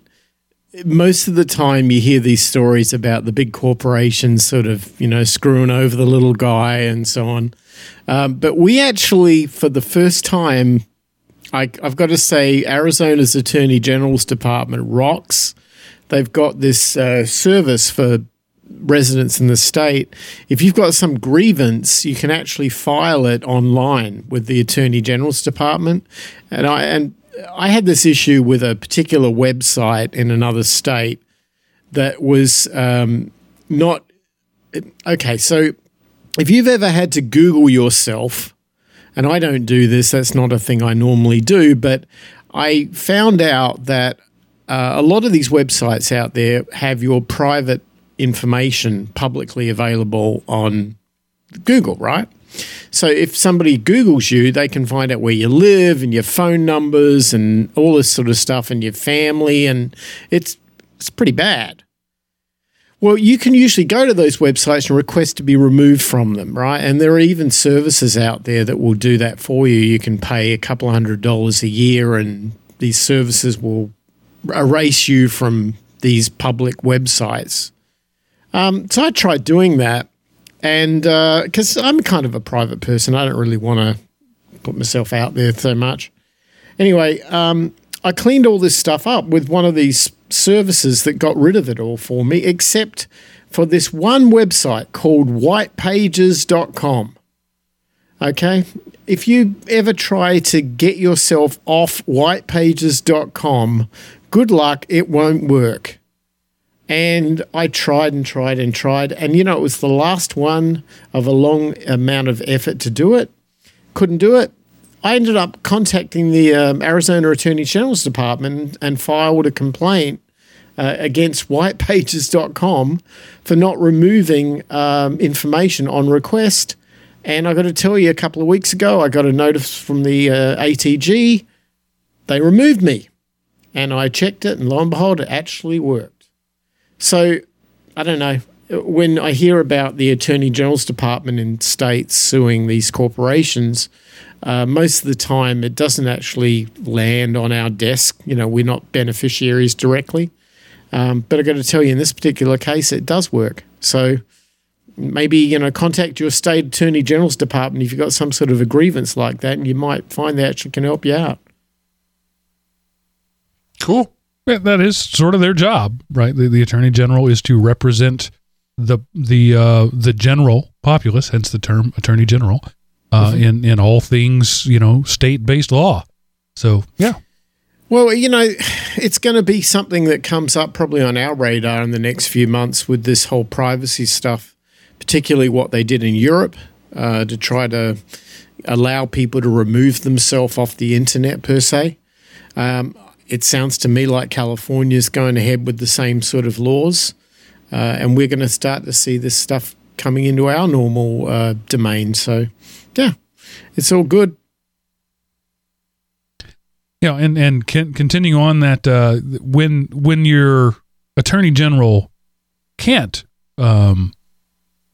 most of the time you hear these stories about the big corporations sort of, you know, screwing over the little guy and so on. Um, but we actually, for the first time, I, I've got to say, Arizona's Attorney General's Department rocks. They've got this uh, service for residents in the state. If you've got some grievance, you can actually file it online with the Attorney General's Department. And I and I had this issue with a particular website in another state that was um, not okay. So if you've ever had to Google yourself, and I don't do this, that's not a thing I normally do, but I found out that uh, a lot of these websites out there have your private information publicly available on Google, right? So if somebody Googles you, they can find out where you live and your phone numbers and all this sort of stuff and your family, and it's it's pretty bad. Well, you can usually go to those websites and request to be removed from them, right? And there are even services out there that will do that for you. You can pay a couple hundred dollars a year, and these services will erase you from these public websites. Um, so I tried doing that, and because uh, I'm kind of a private person, I don't really want to put myself out there so much. Anyway, um, I cleaned all this stuff up with one of these services that got rid of it all for me, except for this one website called whitepages.com. Okay. If you ever try to get yourself off whitepages.com, good luck, it won't work. And I tried and tried and tried. And, you know, it was the last one of a long amount of effort to do it. Couldn't do it. I ended up contacting the um, Arizona Attorney General's Department and filed a complaint uh, against whitepages.com for not removing um, information on request. And I got to tell you, a couple of weeks ago, I got a notice from the uh, ATG. They removed me. And I checked it, and lo and behold, it actually worked. So I don't know. When I hear about the Attorney General's Department in states suing these corporations, uh, most of the time it doesn't actually land on our desk. You know, we're not beneficiaries directly. Um, but I've got to tell you, in this particular case, it does work. So maybe you know contact your state attorney general's department if you've got some sort of a grievance like that, and you might find they actually can help you out. Cool that is sort of their job, right? The, the attorney general is to represent the the uh, the general populace, hence the term attorney general, uh, mm-hmm. in in all things you know state based law. So yeah. Well, you know, it's going to be something that comes up probably on our radar in the next few months with this whole privacy stuff, particularly what they did in Europe uh, to try to allow people to remove themselves off the internet per se. Um, it sounds to me like California's going ahead with the same sort of laws, uh, and we're going to start to see this stuff coming into our normal uh, domain. So, yeah, it's all good. Yeah, and and can, continue on that uh, when when your attorney general can't um,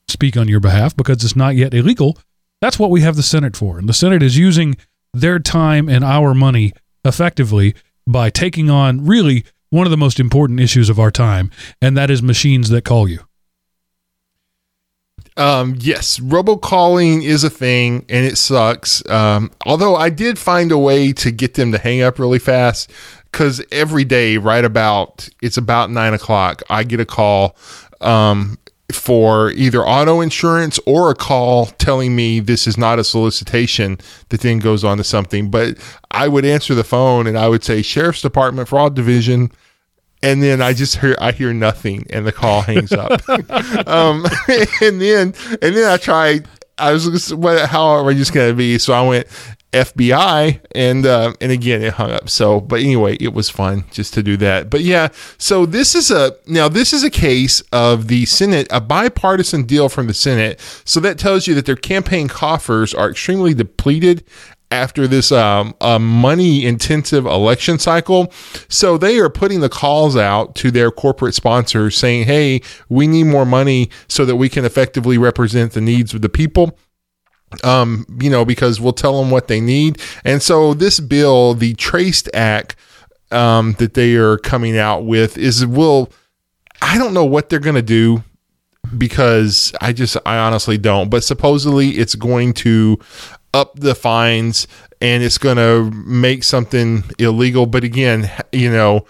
speak on your behalf because it's not yet illegal, that's what we have the Senate for, and the Senate is using their time and our money effectively by taking on really one of the most important issues of our time, and that is machines that call you. Um, yes, robocalling is a thing and it sucks. Um, although I did find a way to get them to hang up really fast because every day, right about it's about nine o'clock, I get a call um, for either auto insurance or a call telling me this is not a solicitation that then goes on to something. But I would answer the phone and I would say Sheriff's Department Fraud Division. And then I just hear I hear nothing and the call hangs up. (laughs) (laughs) um, and then and then I tried I was just, what how are we just gonna be? So I went FBI, and uh, and again it hung up. So, but anyway, it was fun just to do that. But yeah, so this is a now this is a case of the Senate, a bipartisan deal from the Senate. So that tells you that their campaign coffers are extremely depleted after this um, money intensive election cycle. So they are putting the calls out to their corporate sponsors saying, hey, we need more money so that we can effectively represent the needs of the people um, you know, because we'll tell them what they need. And so this bill, the Traced Act, um, that they are coming out with is will I don't know what they're going to do because I just I honestly don't. But supposedly it's going to up the fines and it's going to make something illegal. But again, you know,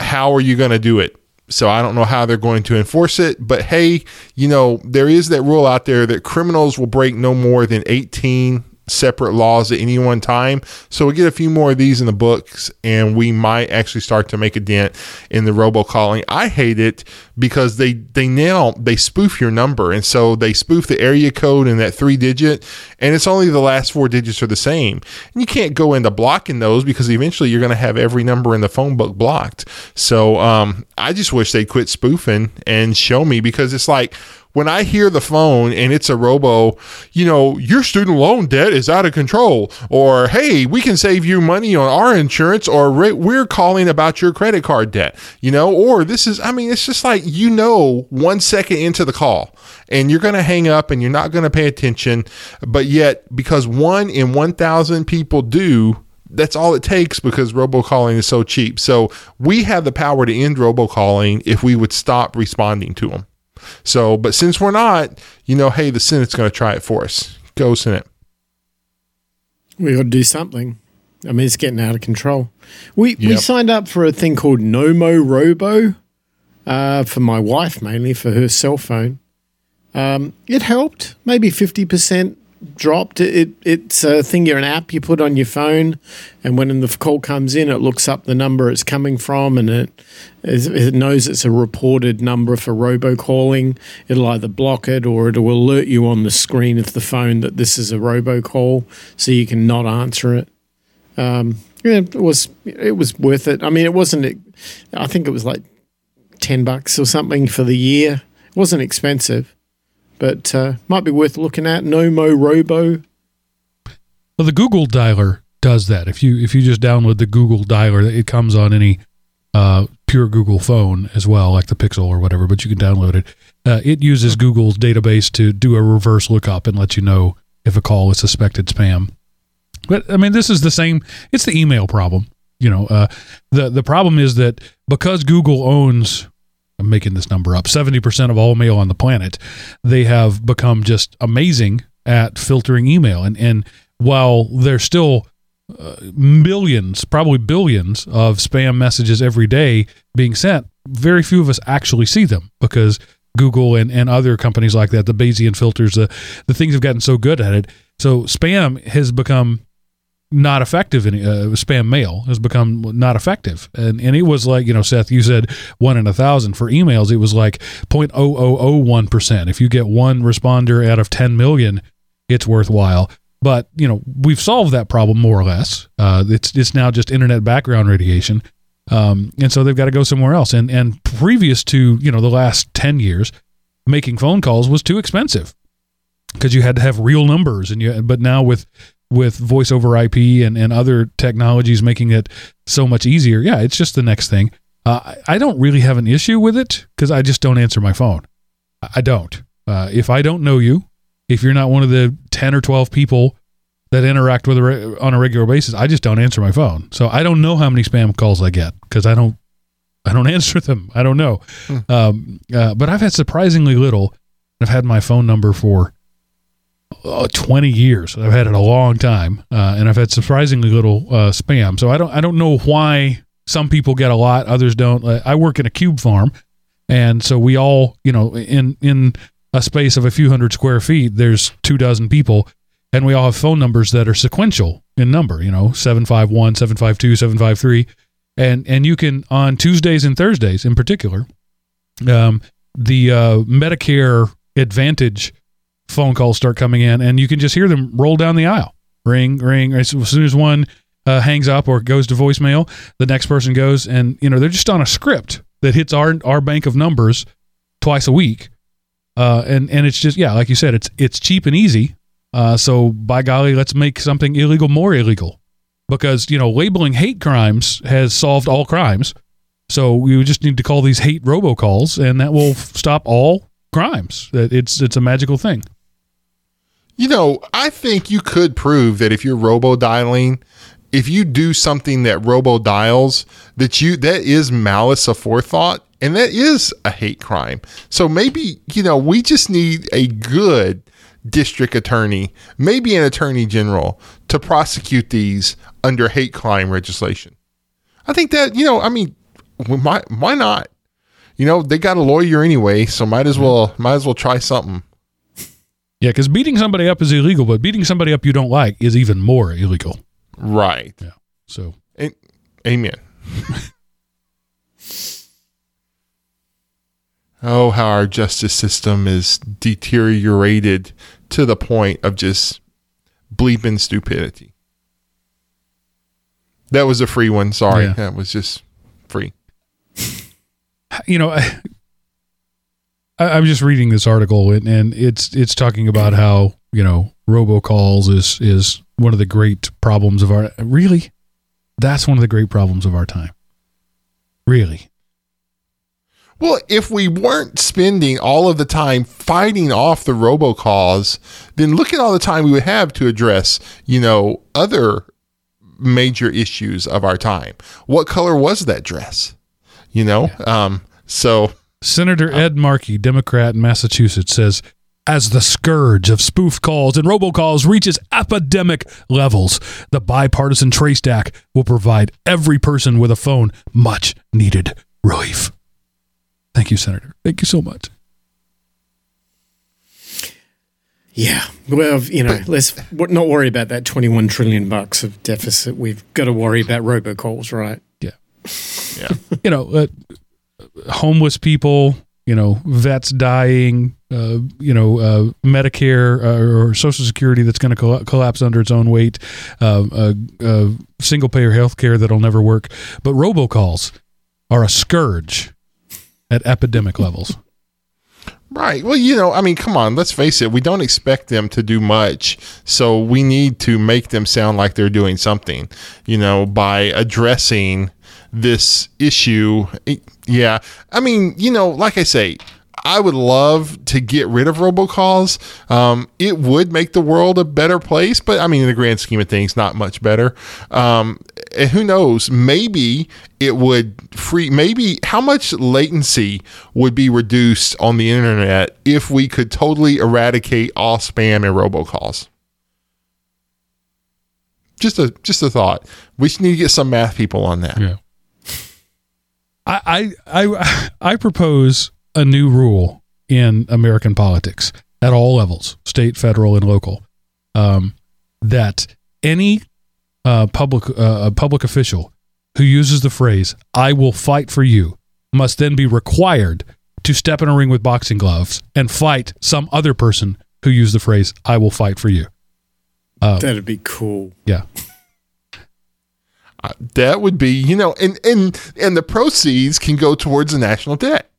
how are you going to do it? So I don't know how they're going to enforce it. But hey, you know, there is that rule out there that criminals will break no more than 18 separate laws at any one time. So we get a few more of these in the books and we might actually start to make a dent in the robocalling. I hate it because they they now they spoof your number and so they spoof the area code and that three digit and it's only the last four digits are the same. And you can't go into blocking those because eventually you're going to have every number in the phone book blocked. So um, I just wish they quit spoofing and show me because it's like when I hear the phone and it's a robo, you know, your student loan debt is out of control, or hey, we can save you money on our insurance, or we're calling about your credit card debt, you know, or this is, I mean, it's just like, you know, one second into the call and you're going to hang up and you're not going to pay attention. But yet, because one in 1,000 people do, that's all it takes because robocalling is so cheap. So we have the power to end robocalling if we would stop responding to them. So, but since we're not, you know, hey, the Senate's going to try it for us. Go, Senate. We got to do something. I mean, it's getting out of control. We yep. we signed up for a thing called Nomorobo uh, for my wife mainly for her cell phone. Um, it helped, maybe fifty percent dropped. It, it's a thing, you're an app you put on your phone, and when the call comes in, it looks up the number it's coming from, and it it knows it's a reported number for robocalling. It'll either block it or it will alert you on the screen of the phone that this is a robocall, so you can not answer it. Um, yeah, it was it was worth it. I mean, it wasn't. I think it was like ten bucks or something for the year. It wasn't expensive but uh, might be worth looking at. Nomorobo. Well, the Google dialer does that. If you if you just download the Google dialer, it comes on any uh, pure Google phone as well, like the Pixel or whatever. But you can download it. Uh, it uses Google's database to do a reverse lookup and let you know if a call is suspected spam. But I mean, this is the same. It's the email problem. You know, uh, the the problem is that because Google owns I'm making this number up, 70% of all mail on the planet, they have become just amazing at filtering email. And, and while there's still uh, millions, probably billions of spam messages every day being sent, very few of us actually see them because Google and, and other companies like that, the Bayesian filters, the, the things have gotten so good at it. So spam has become not effective in uh, spam mail has become not effective. And and it was like you know Seth you said one in a thousand for emails. It was like 0.0001 percent. If you get one responder out of 10 million it's worthwhile. But you know we've solved that problem more or less. Uh, it's it's now just internet background radiation. Um, and so they've got to go somewhere else. And and previous to you know the last 10 years making phone calls was too expensive because you had to have real numbers and you but now with with voice over IP and, and other technologies making it so much easier. Yeah, it's just the next thing. Uh, I don't really have an issue with it because I just don't answer my phone. I don't. Uh, if I don't know you, if you're not one of the 10 or 12 people that interact with a, on a regular basis, I just don't answer my phone. So I don't know how many spam calls I get because I don't I don't (laughs) answer them. I don't know. Hmm. Um, uh, but I've had surprisingly little. I've had my phone number for uh, 20 years. I've had it a long time, uh, and I've had surprisingly little uh, spam. So I don't I don't know why some people get a lot, others don't. Uh, I work in a cube farm, and so we all, you know, in in a space of a few hundred square feet, there's two dozen people, and we all have phone numbers that are sequential in number. You know, 751, 752, 753. And, and you can on Tuesdays and Thursdays in particular, um, the uh, Medicare Advantage phone calls start coming in, and you can just hear them roll down the aisle, ring, ring. As soon as one uh, hangs up or goes to voicemail, the next person goes, and you know they're just on a script that hits our our bank of numbers twice a week, uh, and and it's just yeah, like you said, it's it's cheap and easy. Uh, so by golly, let's make something illegal more illegal, because you know labeling hate crimes has solved all crimes. So we just need to call these hate robocalls, and that will stop all crimes. It's it's a magical thing. You know, I think you could prove that if you're robo dialing if you do something that robo dials that you that is malice aforethought and that is a hate crime. So maybe, you know, we just need a good district attorney, maybe an attorney general to prosecute these under hate crime legislation. I think that, you know, I mean, why why not? You know, they got a lawyer anyway, so might as mm-hmm. well might as well try something. Yeah, because beating somebody up is illegal, but beating somebody up you don't like is even more illegal. Right. Yeah. So, A- amen. (laughs) oh, how our justice system is deteriorated to the point of just bleeping stupidity. That was a free one. Sorry. Yeah. That was just free. you know, I, I'm just reading this article and, and it's it's talking about how you know robocalls is is one of the great problems of our really that's one of the great problems of our time. Really, Well, if we weren't spending all of the time fighting off the robocalls, then look at all the time we would have to address, you know, other major issues of our time. What color was that dress? You know, um, so Senator Ed Markey, Democrat in Massachusetts, says as the scourge of spoof calls and robocalls reaches epidemic levels, the bipartisan Trace Act will provide every person with a phone much needed relief. Thank you, Senator. Thank you so much. Yeah. Well, you know, let's not worry about that 21 trillion bucks of deficit. We've got to worry about robocalls, right? yeah. (laughs) you know, uh, homeless people, you know, vets dying, uh, you know, uh, Medicare uh, or Social Security that's going to coll- collapse under its own weight, uh, uh, uh, single payer health care that'll never work. But robocalls are a scourge at epidemic levels. (laughs) Right. Well, you know, I mean, come on, let's face it. We don't expect them to do much. So we need to make them sound like they're doing something, you know, by addressing this issue. Yeah. I mean, you know, like I say, I would love to get rid of robocalls. Um, it would make the world a better place, but I mean, in the grand scheme of things, not much better. Um, and who knows? Maybe it would free. Maybe how much latency would be reduced on the internet if we could totally eradicate all spam and robocalls? Just a just a thought. We need to get some math people on that. Yeah. I, I I I propose a new rule in American politics at all levels, state, federal, and local, um, that any uh, public uh, public official who uses the phrase "I will fight for you" must then be required to step in a ring with boxing gloves and fight some other person who used the phrase "I will fight for you." That'd be cool. Yeah. That would be, you know, and and and the proceeds can go towards the national debt.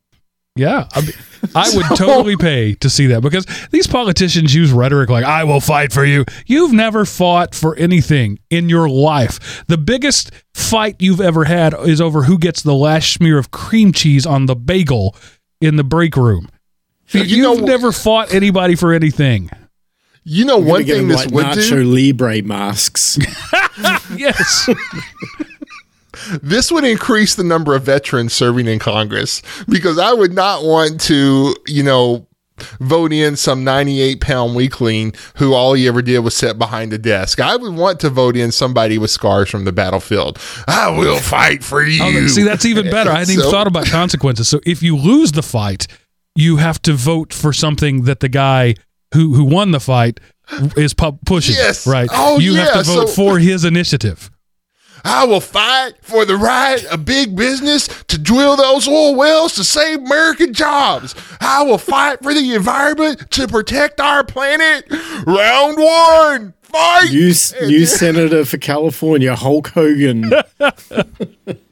Yeah, I, mean, I would (laughs) totally pay to see that because these politicians use rhetoric like "I will fight for you." You've never fought for anything in your life. The biggest fight you've ever had is over who gets the last smear of cream cheese on the bagel in the break room. You You've know- never fought anybody for anything. You know, one thing them this like would Nacho do. Libre masks. (laughs) Yes, This would increase the number of veterans serving in Congress because I would not want to, you know, vote in some 98 pound weakling who all he ever did was sit behind a desk. I would want to vote in somebody with scars from the battlefield. I will fight for oh, you. Oh, see, that's even (laughs) better. I hadn't even thought about consequences. So if you lose the fight, you have to vote for something that the guy who who won the fight is pu- pushing. Yes. Right. Oh, you have to vote So- for his initiative. I will fight for the right of big business to drill those oil wells to save American jobs. I will fight for the environment to protect our planet. Round one, fight. New, new senator for California, Hulk Hogan. (laughs)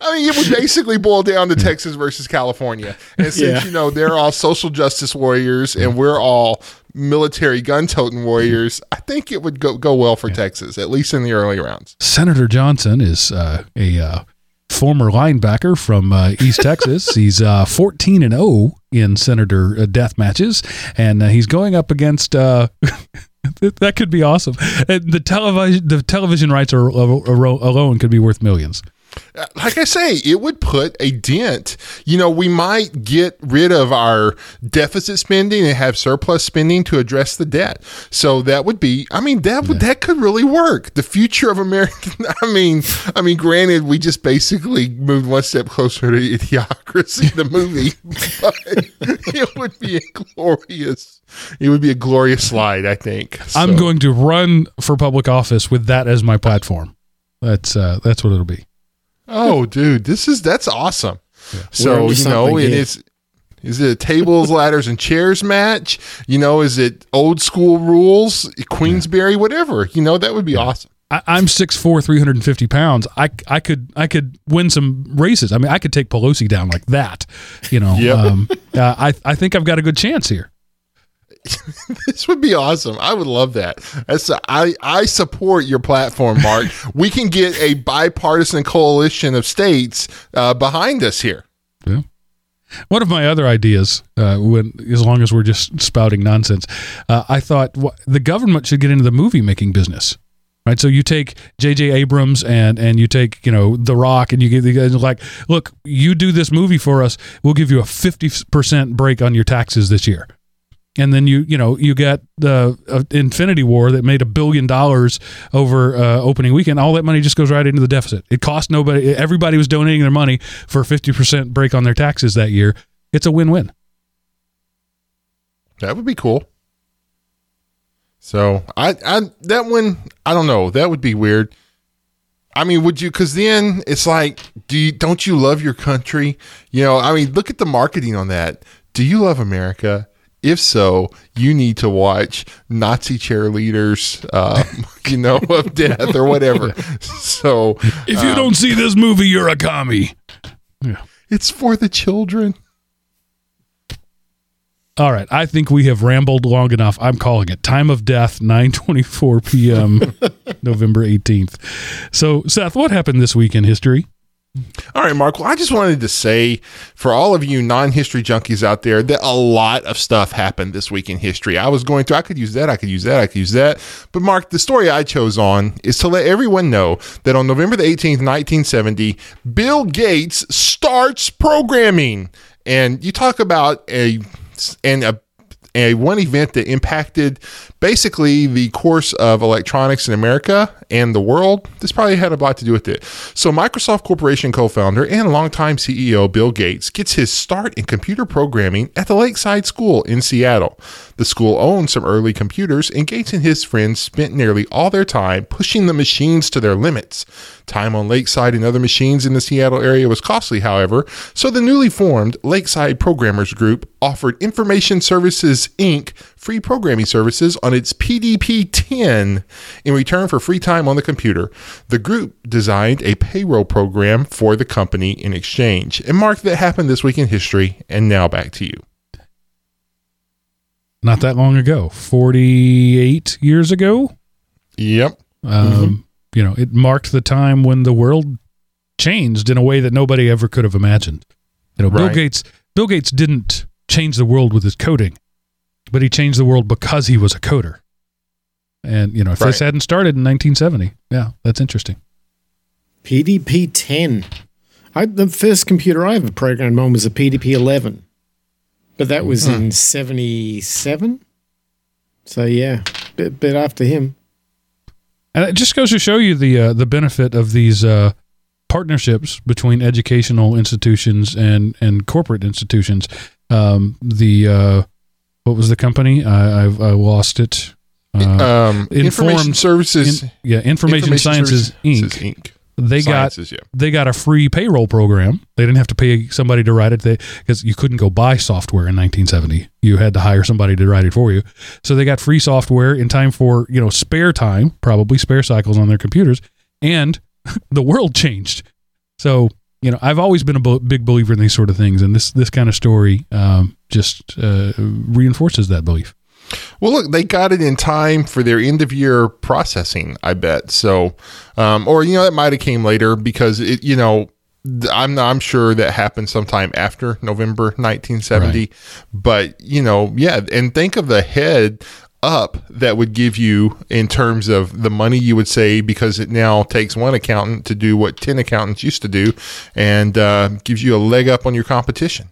I mean, it would basically boil down to Texas versus California. And since, Yeah. you know, they're all social justice warriors and we're all military gun toting warriors, I think it would go, go well for Texas, at least in the early rounds. Senator Johnson is uh, a uh, former linebacker from uh, East Texas. (laughs) He's uh, 14 and 0 in senator uh, death matches, and uh, he's going up against uh, (laughs) that could be awesome. The television the television rights are, alone could be worth millions like I say, it would put a dent. You know, we might get rid of our deficit spending and have surplus spending to address the debt. So that would be, I mean, that would, yeah. that could really work. The future of American, (laughs) I mean, I mean, granted, we just basically moved one step closer to idiocracy, the movie, (laughs) but it would be a glorious, it would be a glorious slide, I think. So. I'm going to run for public office with that as my platform. That's, uh, that's what it'll be. Oh, dude, this is that's awesome. Yeah. So you know, it is. Is it a tables, ladders, and chairs match? You know, is it old school rules, Queensberry, whatever? You know, that would be yeah. awesome. I, I'm 6'4", 350 pounds. I, I could I could win some races. I mean, I could take Pelosi down like that. You know, yep. um, uh, I I think I've got a good chance here. (laughs) this would be awesome. I would love that. That's, I I support your platform, Mark. (laughs) we can get a bipartisan coalition of states uh, behind us here. Yeah. One of my other ideas, uh, when as long as we're just spouting nonsense, uh, I thought the government should get into the movie making business. Right, so you take J.J. Abrams and and you take you know The Rock and you give the guys like, look, you do this movie for us, we'll give you a fifty percent break on your taxes this year and then you you know you got the uh, Infinity War that made a billion dollars over uh, opening weekend. All that money just goes right into the deficit. It cost nobody. Everybody was donating their money for a fifty percent break on their taxes that year. It's a win win. That would be cool. So I, I that one I don't know that would be weird. I mean, would you? Because then it's like, do you don't you love your country? You know, I mean, look at the marketing on that. Do you love America? If so, you need to watch Nazi cheerleaders, um, (laughs) you know, of death or whatever. (laughs) So, if you um, don't see this movie, you're a commie. Yeah. It's for the children. All right, I think we have rambled long enough. I'm calling it time of death, 9:24 p.m. (laughs) November 18th. So, Seth, what happened this week in history? All right, Mark. Well, I just wanted to say for all of you non history junkies out there that a lot of stuff happened this week in history. I was going to, I could use that, I could use that, I could use that. But, Mark, the story I chose on is to let everyone know that on November the 18th, 1970, Bill Gates starts programming. And you talk about a and a a one event that impacted basically the course of electronics in America and the world. This probably had a lot to do with it. So, Microsoft Corporation co founder and longtime CEO Bill Gates gets his start in computer programming at the Lakeside School in Seattle. The school owned some early computers, and Gates and his friends spent nearly all their time pushing the machines to their limits. Time on Lakeside and other machines in the Seattle area was costly, however, so the newly formed Lakeside Programmers Group offered Information Services Inc. free programming services on its PDP 10 in return for free time on the computer. The group designed a payroll program for the company in exchange. And Mark, that happened this week in history, and now back to you. Not that long ago, 48 years ago. Yep. Um, mm-hmm you know, it marked the time when the world changed in a way that nobody ever could have imagined. You know, right. Bill Gates Bill Gates didn't change the world with his coding, but he changed the world because he was a coder. And you know, if right. this hadn't started in 1970, yeah, that's interesting. PDP 10. I, the first computer I ever programmed on was a PDP 11, but that was hmm. in 77. So yeah, bit, bit after him. And it just goes to show you the uh, the benefit of these uh, partnerships between educational institutions and and corporate institutions. Um, the uh, what was the company? I, I've I lost it. Uh, um, information Services. In, yeah, Information, information Sciences Inc. Inc they got yeah. they got a free payroll program. They didn't have to pay somebody to write it because you couldn't go buy software in 1970. You had to hire somebody to write it for you. So they got free software in time for you know spare time, probably spare cycles on their computers, and (laughs) the world changed. So you know I've always been a big believer in these sort of things, and this this kind of story um, just uh, reinforces that belief. Well, look, they got it in time for their end of year processing, I bet. So, um, or you know, that might have came later because it, you know, I'm I'm sure that happened sometime after November 1970. Right. But you know, yeah, and think of the head up that would give you in terms of the money you would save because it now takes one accountant to do what 10 accountants used to do and uh, gives you a leg up on your competition.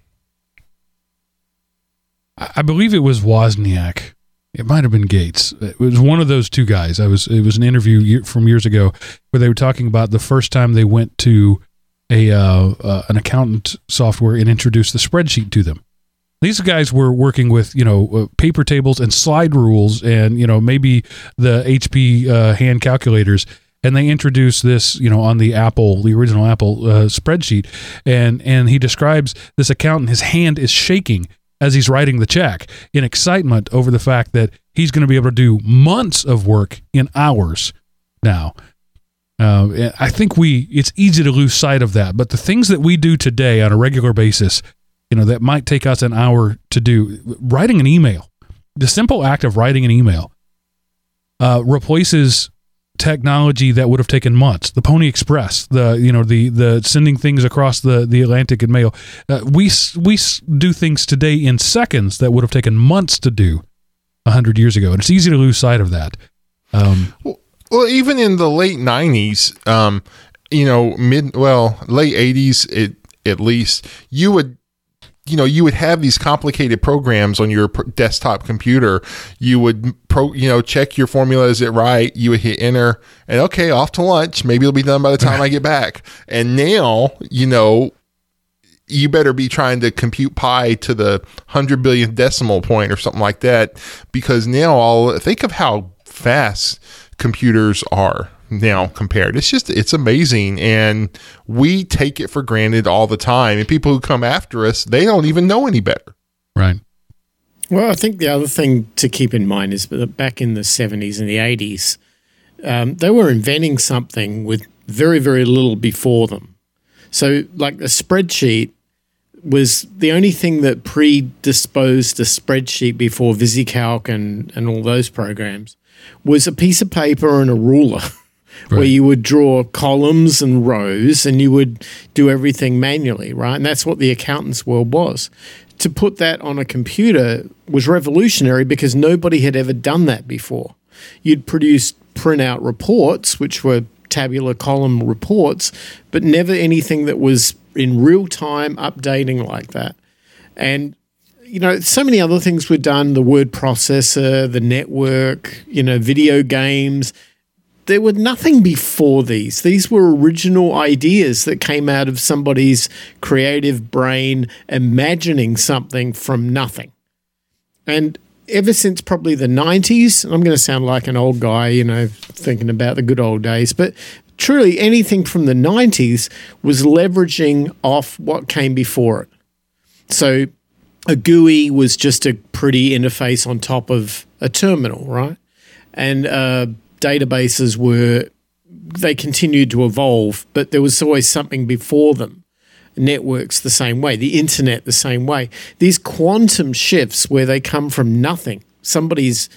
I believe it was Wozniak. It might have been Gates. It was one of those two guys. I was. It was an interview from years ago where they were talking about the first time they went to a uh, uh, an accountant software and introduced the spreadsheet to them. These guys were working with you know uh, paper tables and slide rules and you know maybe the HP uh, hand calculators and they introduced this you know on the Apple the original Apple uh, spreadsheet and and he describes this accountant his hand is shaking as he's writing the check in excitement over the fact that he's going to be able to do months of work in hours now. Uh, I think we it's easy to lose sight of that, but the things that we do today on a regular basis, you know, that might take us an hour to do, writing an email, the simple act of writing an email, uh, replaces technology that would have taken months. The Pony Express, the you know the the sending things across the the Atlantic in mail. Uh, we we do things today in seconds that would have taken months to do a hundred years ago, and it's easy to lose sight of that. Um, well, well, even in the late '90s, um, you know, mid well late '80s, it at least you would you know you would have these complicated programs on your desktop computer. You would pro you know check your formula is it right? You would hit enter and okay off to lunch. Maybe it'll be done by the time i get back. (laughs) And now you know you better be trying to compute pi to the 100 billionth decimal point or something like that because now all think of how fast computers are now compared. It's just it's amazing and we take it for granted all the time and people who come after us, they don't even know any better. Right. Well, I think the other thing to keep in mind is that back in the 70s and the 80s, um, they were inventing something with very, very little before them. So, like a spreadsheet was the only thing that predisposed a spreadsheet before VisiCalc and, and all those programs was a piece of paper and a ruler. (laughs) right. where you would draw columns and rows and you would do everything manually, right? And that's what the accountant's world was. To put that on a computer was revolutionary because nobody had ever done that before. You'd produce printout reports, which were tabular column reports, but never anything that was in real time updating like that. And you know, so many other things were done the word processor, the network, you know, video games there were nothing before these. These were original ideas that came out of somebody's creative brain imagining something from nothing. And ever since probably the 90s, I'm going to sound like an old guy, you know, thinking about the good old days, but truly anything from the 90s was leveraging off what came before it. So a GUI was just a pretty interface on top of a terminal, right? And uh, databases were they continued to evolve, but there was always something before them. Networks the same way, the internet the same way. These quantum shifts where they come from nothing. Somebody's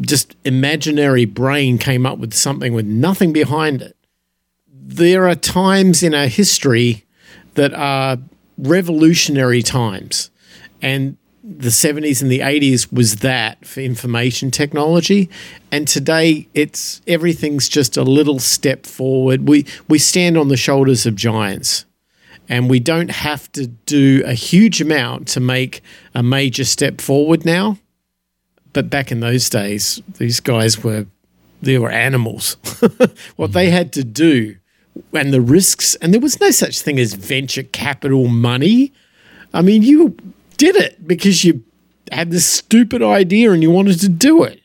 just imaginary brain came up with something with nothing behind it. There are times in our history that are revolutionary times. And the 70s and the 80s was that for information technology. And today it's everything's just a little step forward. We we stand on the shoulders of giants. And we don't have to do a huge amount to make a major step forward now. But back in those days these guys were they were animals. (laughs) What they had to do and the risks and there was no such thing as venture capital money. I mean you did it because you had this stupid idea and you wanted to do it.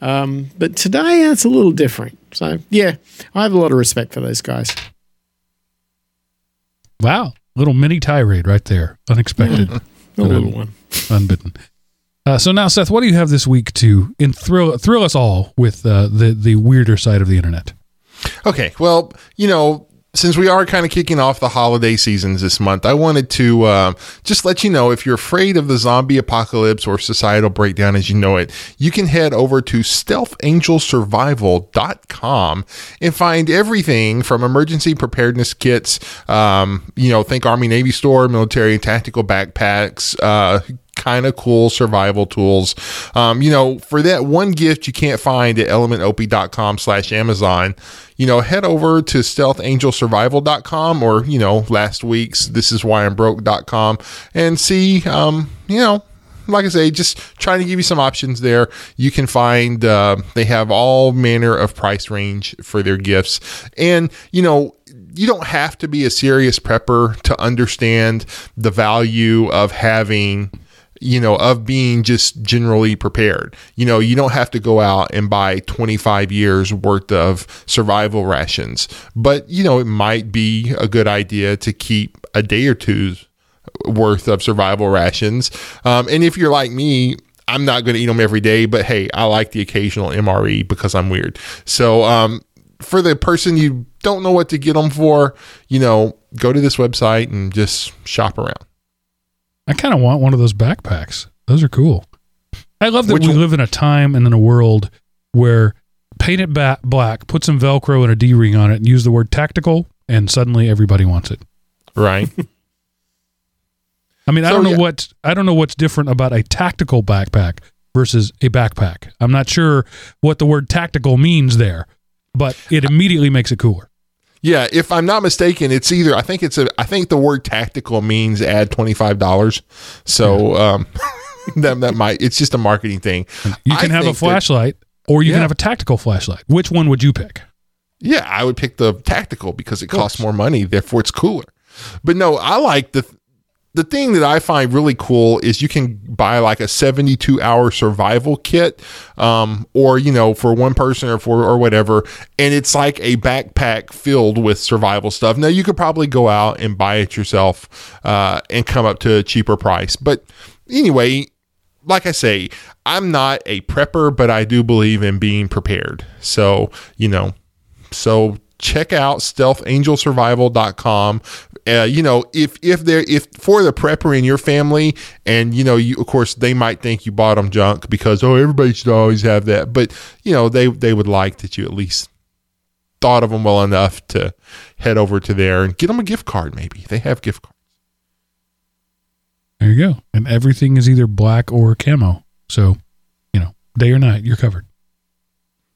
Um, but today it's a little different. So yeah, I have a lot of respect for those guys. Wow, little mini tirade right there, unexpected, (laughs) a little one, unbidden. Uh, so now, Seth, what do you have this week to in thrill thrill us all with uh, the the weirder side of the internet? Okay, well, you know, since we are kind of kicking off the holiday seasons this month, I wanted to uh, just let you know if you're afraid of the zombie apocalypse or societal breakdown as you know it, you can head over to stealthangelsurvival.com and find everything from emergency preparedness kits, um, you know, think Army Navy store, military and tactical backpacks, uh, kind of cool survival tools. Um, you know, for that one gift you can't find at elementop.com slash Amazon, you know, head over to stealthangelsurvival.com or, you know, last week's this is why I'm broke.com and see, um, you know, like I say, just trying to give you some options there. You can find uh, they have all manner of price range for their gifts, and you know you don't have to be a serious prepper to understand the value of having you know, of being just generally prepared. You know, you don't have to go out and buy 25 years worth of survival rations, but, you know, it might be a good idea to keep a day or two's worth of survival rations. Um, and if you're like me, I'm not going to eat them every day, but hey, I like the occasional MRE because I'm weird. So, um, for the person you don't know what to get them for, you know, go to this website and just shop around. I kind of want one of those backpacks. Those are cool. I love that Which we one? live in a time and in a world where paint it ba- black, put some Velcro and a D ring on it, and use the word tactical, and suddenly everybody wants it. Right. (laughs) I mean, I don't know yeah. what I don't know what's different about a tactical backpack versus a backpack. I'm not sure what the word tactical means there, but it immediately makes it cooler. Yeah, if I'm not mistaken, it's either I think it's a I think the word tactical means add twenty five dollars. So um (laughs) that that might it's just a marketing thing. You I can have a think that- flashlight or you Yeah. can have a tactical flashlight. Which one would you pick? Yeah, I would pick the tactical because it costs more money, therefore it's cooler. But no, I like the the thing that I find really cool is you can buy like a 72 hour survival kit, um, or you know, for one person or for or whatever, and it's like a backpack filled with survival stuff. Now you could probably go out and buy it yourself uh, and come up to a cheaper price, but anyway, like I say, I'm not a prepper, but I do believe in being prepared. So, you know, so check out stealthangelsurvival.com. Uh, you know, if if they're if for the prepper in your family, and you know, you of course they might think you bought them junk because oh everybody should always have that, but you know they they would like that you at least thought of them well enough to head over to there and get them a gift card. Maybe they have gift cards. There you go. And everything is either black or camo. So, you know, day or night, you're covered.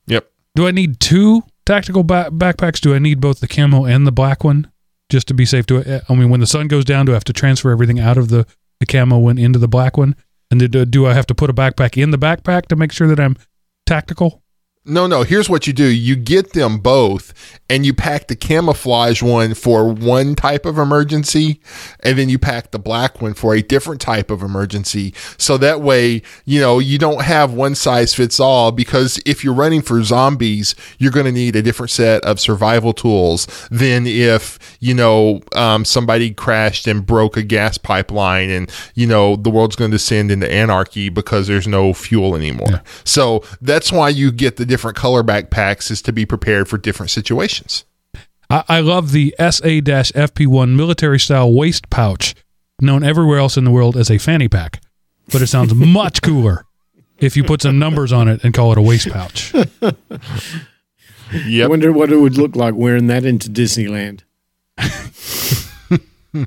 Yep. Do I need two tactical ba- backpacks? Do I need both the camo and the black one just to be safe? Do I, I mean, when the sun goes down, do I have to transfer everything out of the, the camo one into the black one? And do, do I have to put a backpack in the backpack to make sure that I'm tactical? No, no. Here's what you do: you get them both, and you pack the camouflage one for one type of emergency, and then you pack the black one for a different type of emergency. So that way, you know, you don't have one size fits all. Because if you're running for zombies, you're going to need a different set of survival tools than if you know um, somebody crashed and broke a gas pipeline, and you know the world's going to descend into anarchy because there's no fuel anymore. So that's why you get the different color backpacks is to be prepared for different situations. I, I love the SA-FP1 military style waist pouch, known everywhere else in the world as a fanny pack, but it sounds (laughs) much cooler if you put some numbers on it and call it a waist pouch. I wonder what it would look like wearing that into Disneyland. (laughs)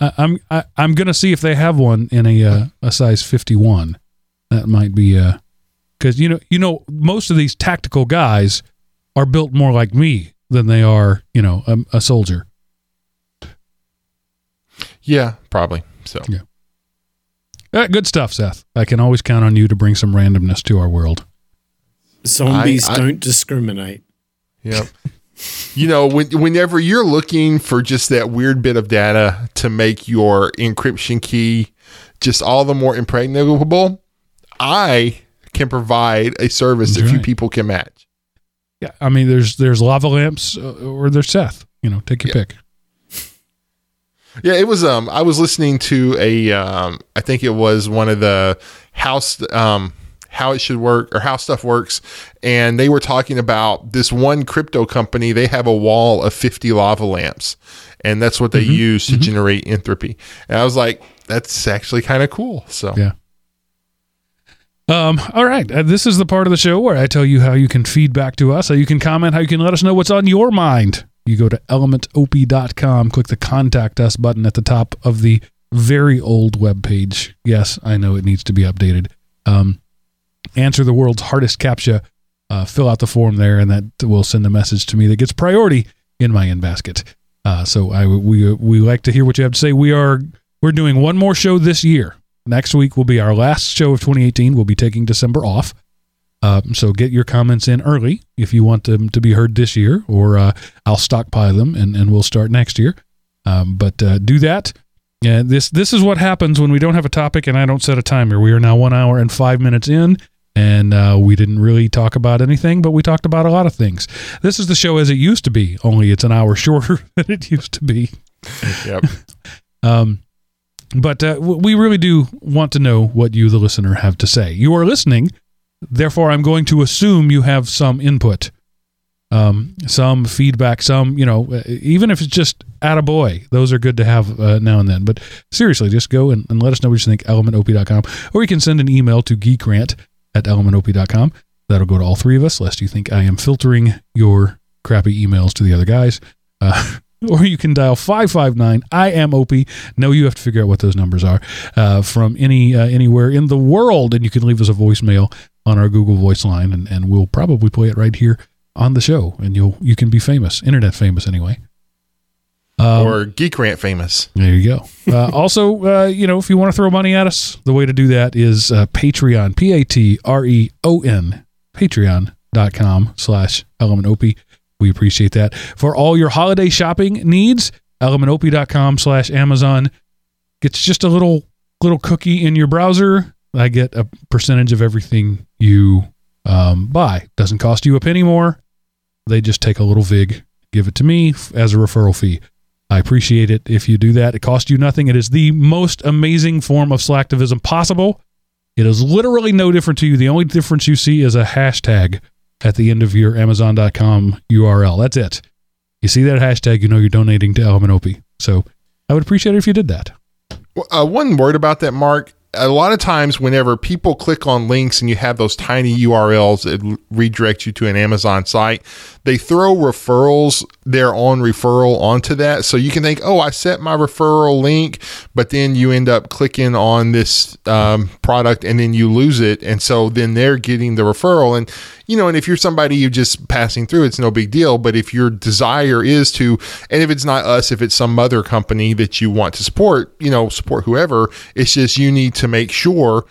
I, I'm I, I'm gonna see if they have one in a uh, a size 51. That might be uh because you know you know most of these tactical guys are built more like me than they are you know a, a soldier. Yeah, probably. So Yeah. Uh, good stuff, Seth. I can always count on you to bring some randomness to our world. Zombies I- I- don't discriminate. Yep. you know, when, whenever you're looking for just that weird bit of data to make your encryption key just all the more impregnable, I can provide a service that few right. people can match. Yeah, I mean, there's there's lava lamps uh, or there's Seth. You know, take your pick. Yeah, it was. Um, I was listening to a. Um, I think it was one of the house. Um, how it should work or how stuff works, and they were talking about this one crypto company. They have a wall of fifty lava lamps, and that's what they use to generate entropy. And I was like, that's actually kind of cool. So Yeah. Um, all right. Uh, this is the part of the show where I tell you how you can feedback to us, how you can comment, how you can let us know what's on your mind. You go to elementop.com, click the contact us button at the top of the very old web page. Yes, I know it needs to be updated. Um, answer the world's hardest captcha. Uh, fill out the form there, and that will send a message to me that gets priority in my in basket. Uh, so I we we like to hear what you have to say. We are we're doing one more show this year. Next week will be our last show of 2018. We'll be taking December off. Um, so get your comments in early if you want them to be heard this year, or uh, I'll stockpile them and, and we'll start next year. Um, but uh, do that. Yeah, this this is what happens when we don't have a topic and I don't set a timer. We are now one hour and five minutes in, and uh, we didn't really talk about anything, but we talked about a lot of things. This is the show as it used to be, only it's an hour (laughs) shorter than it used to be. Yep. (laughs) Um, but uh, we really do want to know what you, the listener, have to say. You are listening, therefore, I'm going to assume you have some input, um, some feedback, some, you know, uh, even if it's just at a boy, those are good to have uh, now and then. But seriously, just go and, and let us know what you think, elementop.com, or you can send an email to geekrant at elementop.com. That'll go to all three of us, lest you think I am filtering your crappy emails to the other guys. Uh, (laughs) or you can dial 559 I am Opie. No, you have to figure out what those numbers are uh, from any uh, anywhere in the world, and you can leave us a voicemail on our Google Voice line, and, and we'll probably play it right here on the show, and you'll you can be famous, internet famous anyway. Um, or Geek Rant famous. there you go. (laughs) Uh, also, uh, you know, if you want to throw money at us, the way to do that is uh, Patreon, P A T R E O N, patreon.com slash elementop. We appreciate that. For all your holiday shopping needs, elementop.com slash Amazon gets just a little little cookie in your browser. I get a percentage of everything you um, buy. Doesn't cost you a penny more. They just take a little vig, give it to me as a referral fee. I appreciate it if you do that. It costs you nothing. It is the most amazing form of slacktivism possible. It is literally no different to you. The only difference you see is a hashtag at the end of your Amazon.com URL. That's it. You see that hashtag, you know you're donating to Element OP. So I would appreciate it if you did that. Uh, one word about that, Mark. A lot of times, whenever people click on links and you have those tiny URLs that redirect you to an Amazon site, they throw referrals, their own referral onto that. So you can think, oh, I set my referral link, but then you end up clicking on this um, product and then you lose it. And so then they're getting the referral. And, you know, and if you're somebody you're just passing through, it's no big deal. But if your desire is to, and if it's not us, if it's some other company that you want to support, you know, support whoever, it's just you need to make sure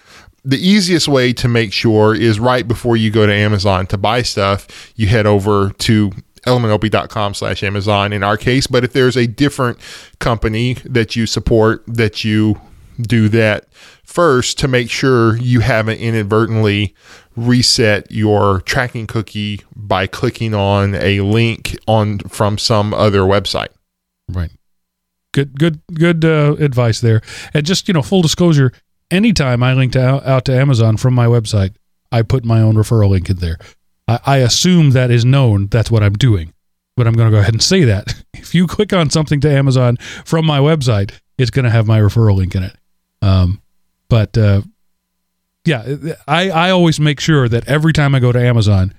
the easiest way to make sure is right before you go to Amazon to buy stuff, you head over to elementop.com slash Amazon in our case. But if there's a different company that you support, that you do that first to make sure you haven't inadvertently reset your tracking cookie by clicking on a link on from some other website. Right. Good, good, good uh, advice there. And just you know, full disclosure: anytime I link out, out to Amazon from my website, I put my own referral link in there. I, I assume that is known. That's what I'm doing. But I'm going to go ahead and say that (laughs) if you click on something to Amazon from my website, it's going to have my referral link in it. Um, but uh, yeah, I, I always make sure that every time I go to Amazon,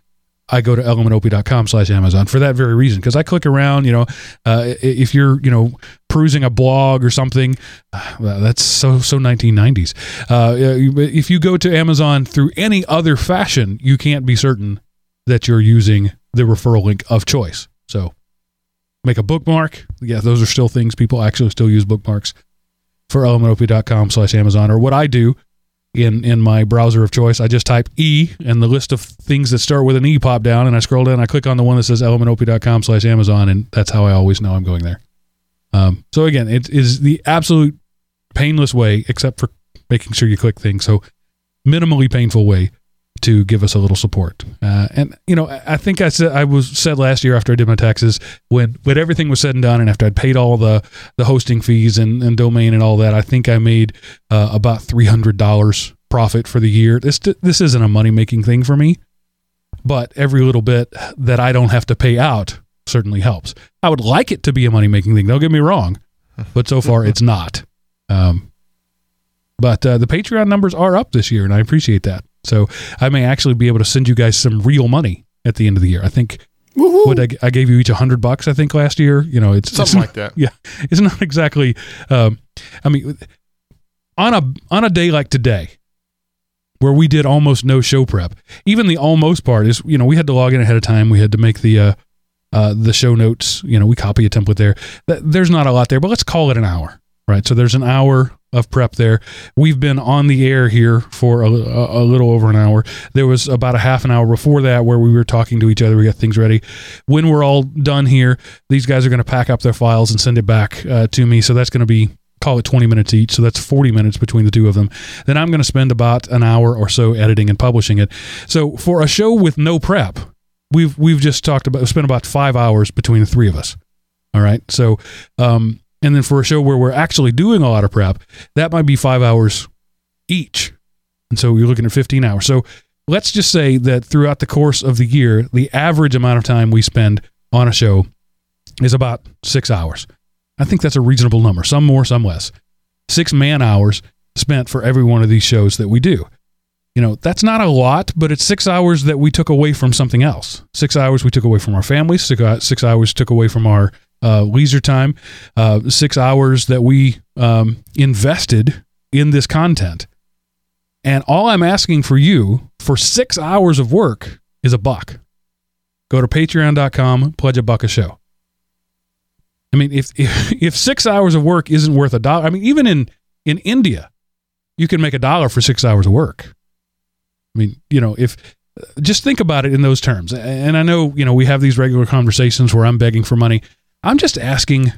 I go to elementop.com slash Amazon for that very reason. Because I click around, you know, uh, if you're, you know, perusing a blog or something, (sighs) uh, that's so, so 1990s. Uh, if you go to Amazon through any other fashion, you can't be certain that you're using the referral link of choice. So make a bookmark. Yeah, those are still things people actually still use bookmarks for elementop.com slash Amazon. Or what I do in in my browser of choice, I just type E and the list of things that start with an E pop down, and I scroll down. I click on the one that says elementop.com slash Amazon, and that's how I always know I'm going there. Um, so again, it is the absolute painless way, except for making sure you click things. So minimally painful way to give us a little support. Uh, and you know, I think I said I was said last year after I did my taxes when when everything was said and done, and after I'd paid all the the hosting fees and, and domain and all that, I think I made uh, about three hundred dollars profit for the year. This this isn't a money making thing for me, but every little bit that I don't have to pay out certainly helps. I would like it to be a money making thing. Don't get me wrong, but so far it's (laughs) not. Um, but uh, the Patreon numbers are up this year, and I appreciate that. So I may actually be able to send you guys some real money at the end of the year. I think Woohoo. What I, I gave you each a hundred bucks, I think, last year. You know, it's Something it's, like that. Yeah, (laughs) it's not exactly. Um, I mean, on a on a day like today, where we did almost no show prep, even the almost part is, you know, we had to log in ahead of time. We had to make the uh, uh, the show notes. You know, we copy a template there. There's not a lot there, but let's call it an hour, right? So there's an hour of prep there. We've been on the air here for a, a, little over an hour. There was about a half an hour before that where we were talking to each other. We got things ready. When we're all done here, these guys are going to pack up their files and send it back uh, to me. So that's going to be call it 20 minutes each. So that's 40 minutes between the two of them. Then I'm going to spend about an hour or so editing and publishing it. So for a show with no prep, we've we've just talked about spent about five hours between the three of us. All right. So um, and then for a show where we're actually doing a lot of prep, that might be five hours each. And so you're looking at 15 hours. So let's just say that throughout the course of the year, the average amount of time we spend on a show is about six hours. I think that's a reasonable number, some more, some less. Six man hours spent for every one of these shows that we do. You know, that's not a lot, but it's six hours that we took away from something else. Six hours we took away from our families, six, uh, hours took away from our uh, leisure time, uh, six hours that we um, invested in this content. And all I'm asking for you for six hours of work is a buck. Go to patreon.com, pledge a buck a show. I mean, if, if (laughs) if six hours of work isn't worth a dollar, I mean, even in in India, you can make a dollar for six hours of work. I mean, you know, if just think about it in those terms. And I know, you know, we have these regular conversations where I'm begging for money. I'm just asking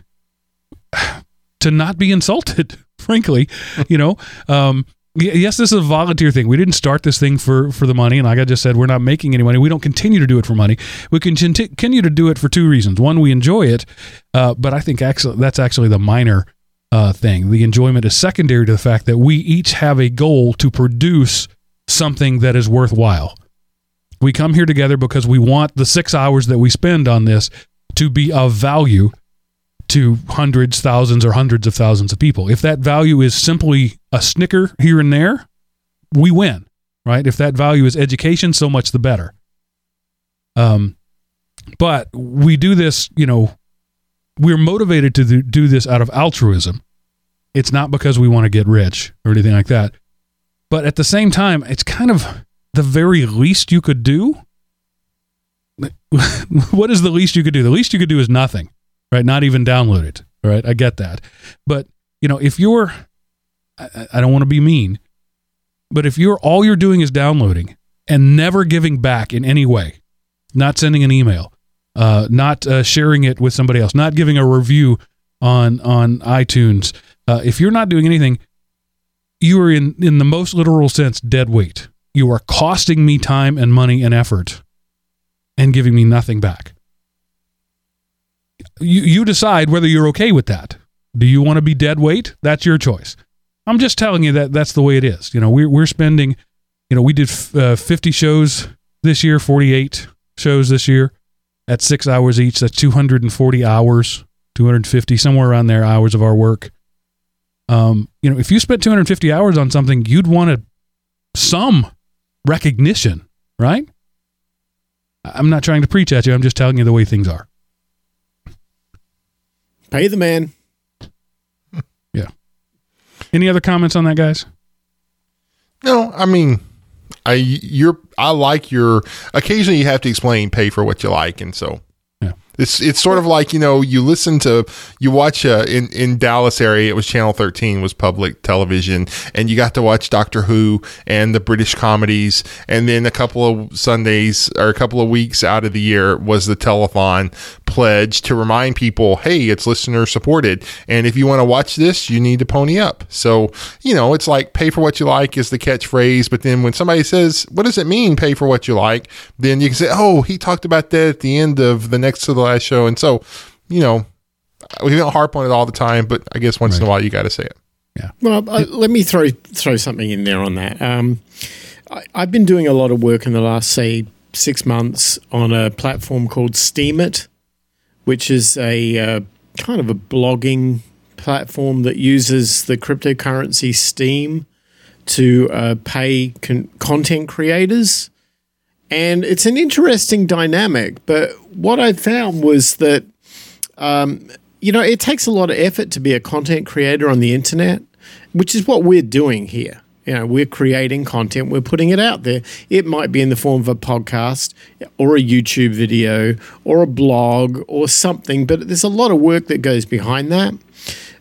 to not be insulted, (laughs) frankly. You know, um, yes, this is a volunteer thing. We didn't start this thing for for the money, and like I just said, we're not making any money. We don't continue to do it for money. We can continue to do it for two reasons. One, we enjoy it, uh, but I think actually that's actually the minor uh, thing. The enjoyment is secondary to the fact that we each have a goal to produce something that is worthwhile. We come here together because we want the six hours that we spend on this to be of value to hundreds, thousands, or hundreds of thousands of people. If that value is simply a snicker here and there, we win, right? If that value is education, so much the better. Um, but we do this, you know, we're motivated to do- this out of altruism. It's not because we want to get rich or anything like that. But at the same time, it's kind of the very least you could do. (laughs) what is the least you could do? The least you could do is nothing, right? Not even download it, right? I get that. But, you know, if you're, I, I don't want to be mean, but if you're all you're doing is downloading and never giving back in any way, not sending an email, uh, not uh, sharing it with somebody else, not giving a review on on iTunes, uh, if you're not doing anything, you are in in the most literal sense dead weight. You are costing me time and money and effort, and giving me nothing back. You you decide whether you're okay with that. Do you want to be dead weight? That's your choice. I'm just telling you that that's the way it is. You know, we're we're spending, you know, we did uh, 50 shows this year, 48 shows this year at six hours each. That's 240 hours, 250 somewhere around there hours of our work. Um, you know, if you spent 250 hours on something, you'd want some recognition, right? I'm not trying to preach at you. I'm just telling you the way things are. Pay the man. (laughs) Yeah. Any other comments on that, guys? No, I mean, I you're I like your. Occasionally, you have to explain pay for what you like, and so Yeah. It's it's sort of like you know you listen to you watch uh, in in Dallas area it was Channel Thirteen was public television, and you got to watch Doctor Who and the British comedies, and then a couple of Sundays or a couple of weeks out of the year was the telethon pledge to remind people, hey, it's listener supported, and if you want to watch this, you need to pony up. So you know it's like pay for what you like is the catchphrase, but then when somebody says, what does it mean pay for what you like? Then you can say, oh, he talked about that at the end of the next to the last show, and so you know we don't harp on it all the time, but I guess once in a while you got to say it. Yeah. Well, I, let me throw throw something in there on that. Um, I, I've been doing a lot of work in the last, say, six months on a platform called Steemit, which is a uh, kind of a blogging platform that uses the cryptocurrency Steem to uh, pay con- content creators. And it's an interesting dynamic. But what I found was that, um, you know, it takes a lot of effort to be a content creator on the internet, which is what we're doing here. You know, we're creating content, we're putting it out there. It might be in the form of a podcast or a YouTube video or a blog or something, but there's a lot of work that goes behind that.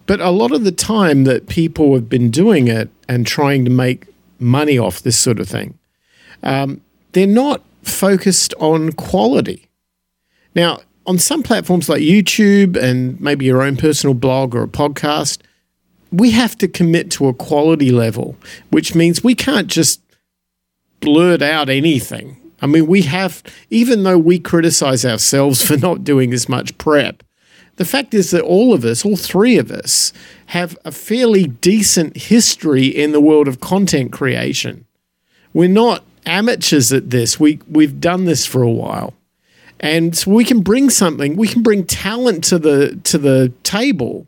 But a lot of the time that people have been doing it and trying to make money off this sort of thing, um, they're not focused on quality. Now, on some platforms like YouTube and maybe your own personal blog or a podcast, we have to commit to a quality level, which means we can't just blurt out anything. I mean, we have, even though we criticize ourselves (laughs) for not doing as much prep, the fact is that all of us, all three of us, have a fairly decent history in the world of content creation. We're not amateurs at this. We we've done this for a while. And so we can bring something, we can bring talent to the to the table.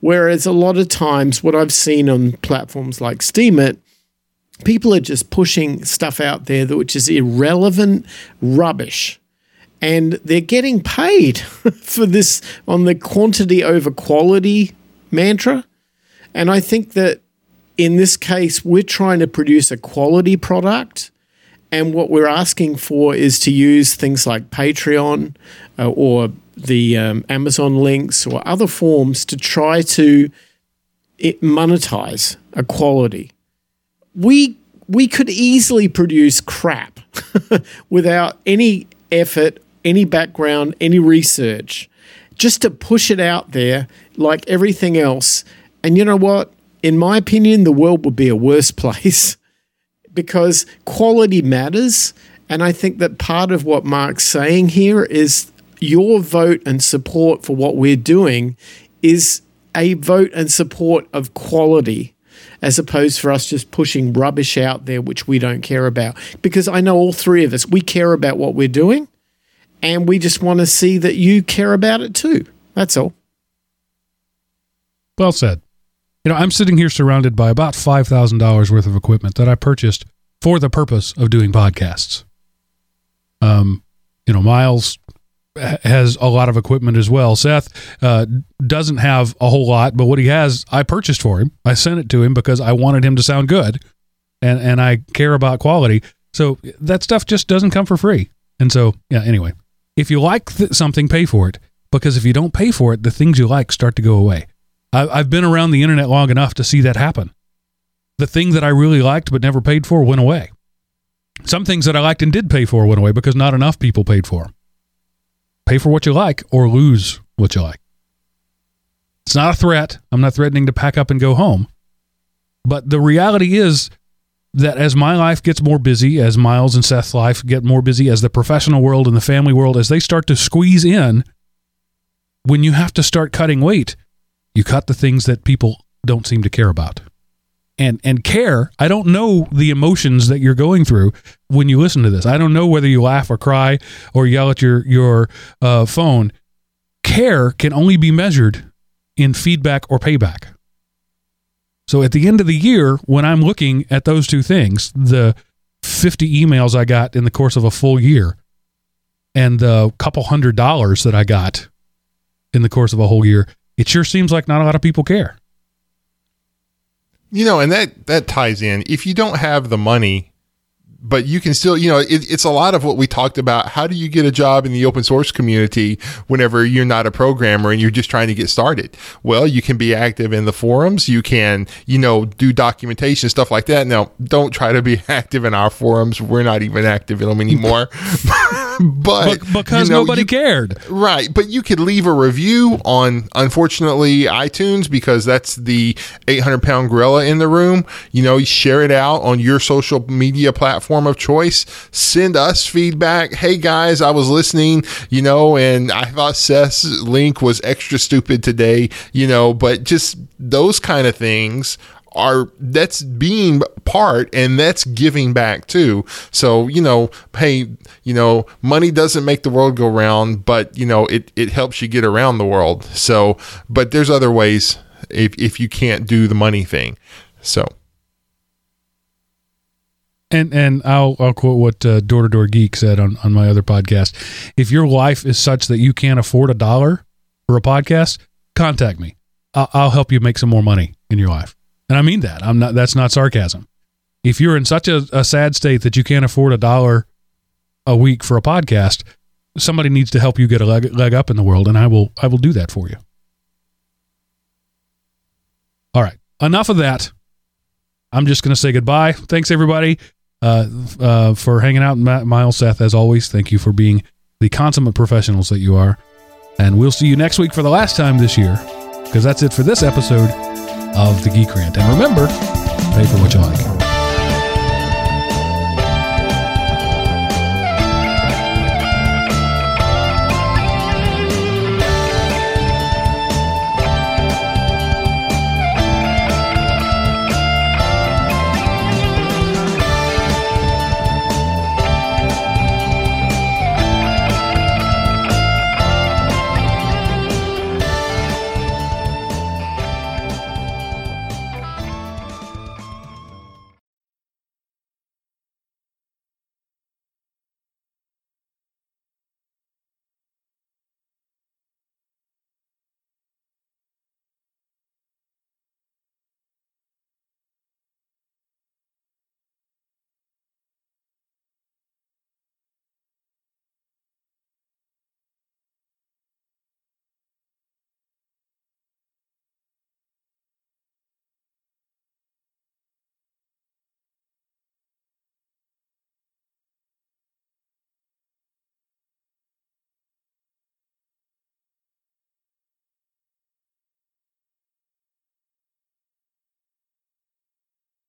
Whereas a lot of times what I've seen on platforms like Steemit, people are just pushing stuff out there that which is irrelevant rubbish and they're getting paid (laughs) for this on the quantity over quality mantra. And I think that in this case, we're trying to produce a quality product. And what we're asking for is to use things like Patreon uh, or the um, Amazon links or other forms to try to monetize a quality. We we could easily produce crap (laughs) without any effort any background, any research, just to push it out there like everything else. And you know what? In my opinion, the world would be a worse (laughs) place because quality matters. And I think that part of what Mark's saying here is your vote and support for what we're doing is a vote and support of quality as opposed for us just pushing rubbish out there which we don't care about because i know all three of us we care about what we're doing and we just want to see that you care about it too. That's all. Well said. You know, I'm sitting here surrounded by about $5,000 worth of equipment that I purchased for the purpose of doing podcasts. Um, you know, Miles has a lot of equipment as well. Seth uh, doesn't have a whole lot, but what he has, I purchased for him. I sent it to him because I wanted him to sound good, and and I care about quality. So that stuff just doesn't come for free. And so, yeah. Anyway, if you like th- something, pay for it. Because if you don't pay for it, the things you like start to go away. I- I've been around the internet long enough to see that happen. The thing that I really liked but never paid for went away. Some things that I liked and did pay for went away because not enough people paid for them. Pay for what you like or lose what you like. It's not a threat. I'm not threatening to pack up and go home. But the reality is, that as my life gets more busy, as Miles and Seth's life get more busy, as the professional world and the family world, as they start to squeeze in, when you have to start cutting weight, you cut the things that people don't seem to care about. And and care, I don't know the emotions that you're going through when you listen to this. I don't know whether you laugh or cry or yell at your your uh, phone. Care can only be measured in feedback or payback. So at the end of the year, when I'm looking at those two things, the 50 emails I got in the course of a full year and the couple hundred dollars that I got in the course of a whole year, it sure seems like not a lot of people care. You know, and that that ties in. If you don't have the money but you can still, you know, it, it's a lot of what we talked about. How do you get a job in the open source community whenever you're not a programmer and you're just trying to get started? Well, you can be active in the forums. You can, you know, do documentation, stuff like that. Now, don't try to be (laughs) active in our forums. We're not even active in them anymore. (laughs) but, because you know, nobody you, cared. Right. But you could leave a review on, unfortunately, iTunes because that's the 800 pound gorilla in the room. You know, you share it out on your social media platform of choice. Send us feedback. Hey, guys, I was listening, you know, and I thought Seth's link was extra stupid today, you know, but just those kind of things are that's being part and that's giving back too. So, you know, hey, you know, money doesn't make the world go round, but you know, it, it helps you get around the world. So, but there's other ways if, if you can't do the money thing. So, And and I'll I'll quote what Door to Door Geek said on on my other podcast. If your life is such that you can't afford a dollar for a podcast, contact me. I'll, I'll help you make some more money in your life. And I mean that. I'm not. That's not sarcasm. If you're in such a, a sad state that you can't afford a dollar a week for a podcast, somebody needs to help you get a leg, leg up in the world, and I will. I will do that for you. All right. Enough of that. I'm just going to say goodbye. Thanks, everybody, uh, uh, for hanging out. Miles, Seth, as always, thank you for being the consummate professionals that you are. And we'll see you next week for the last time this year, because that's it for this episode of the Geek Rant. And remember, pay for what you like.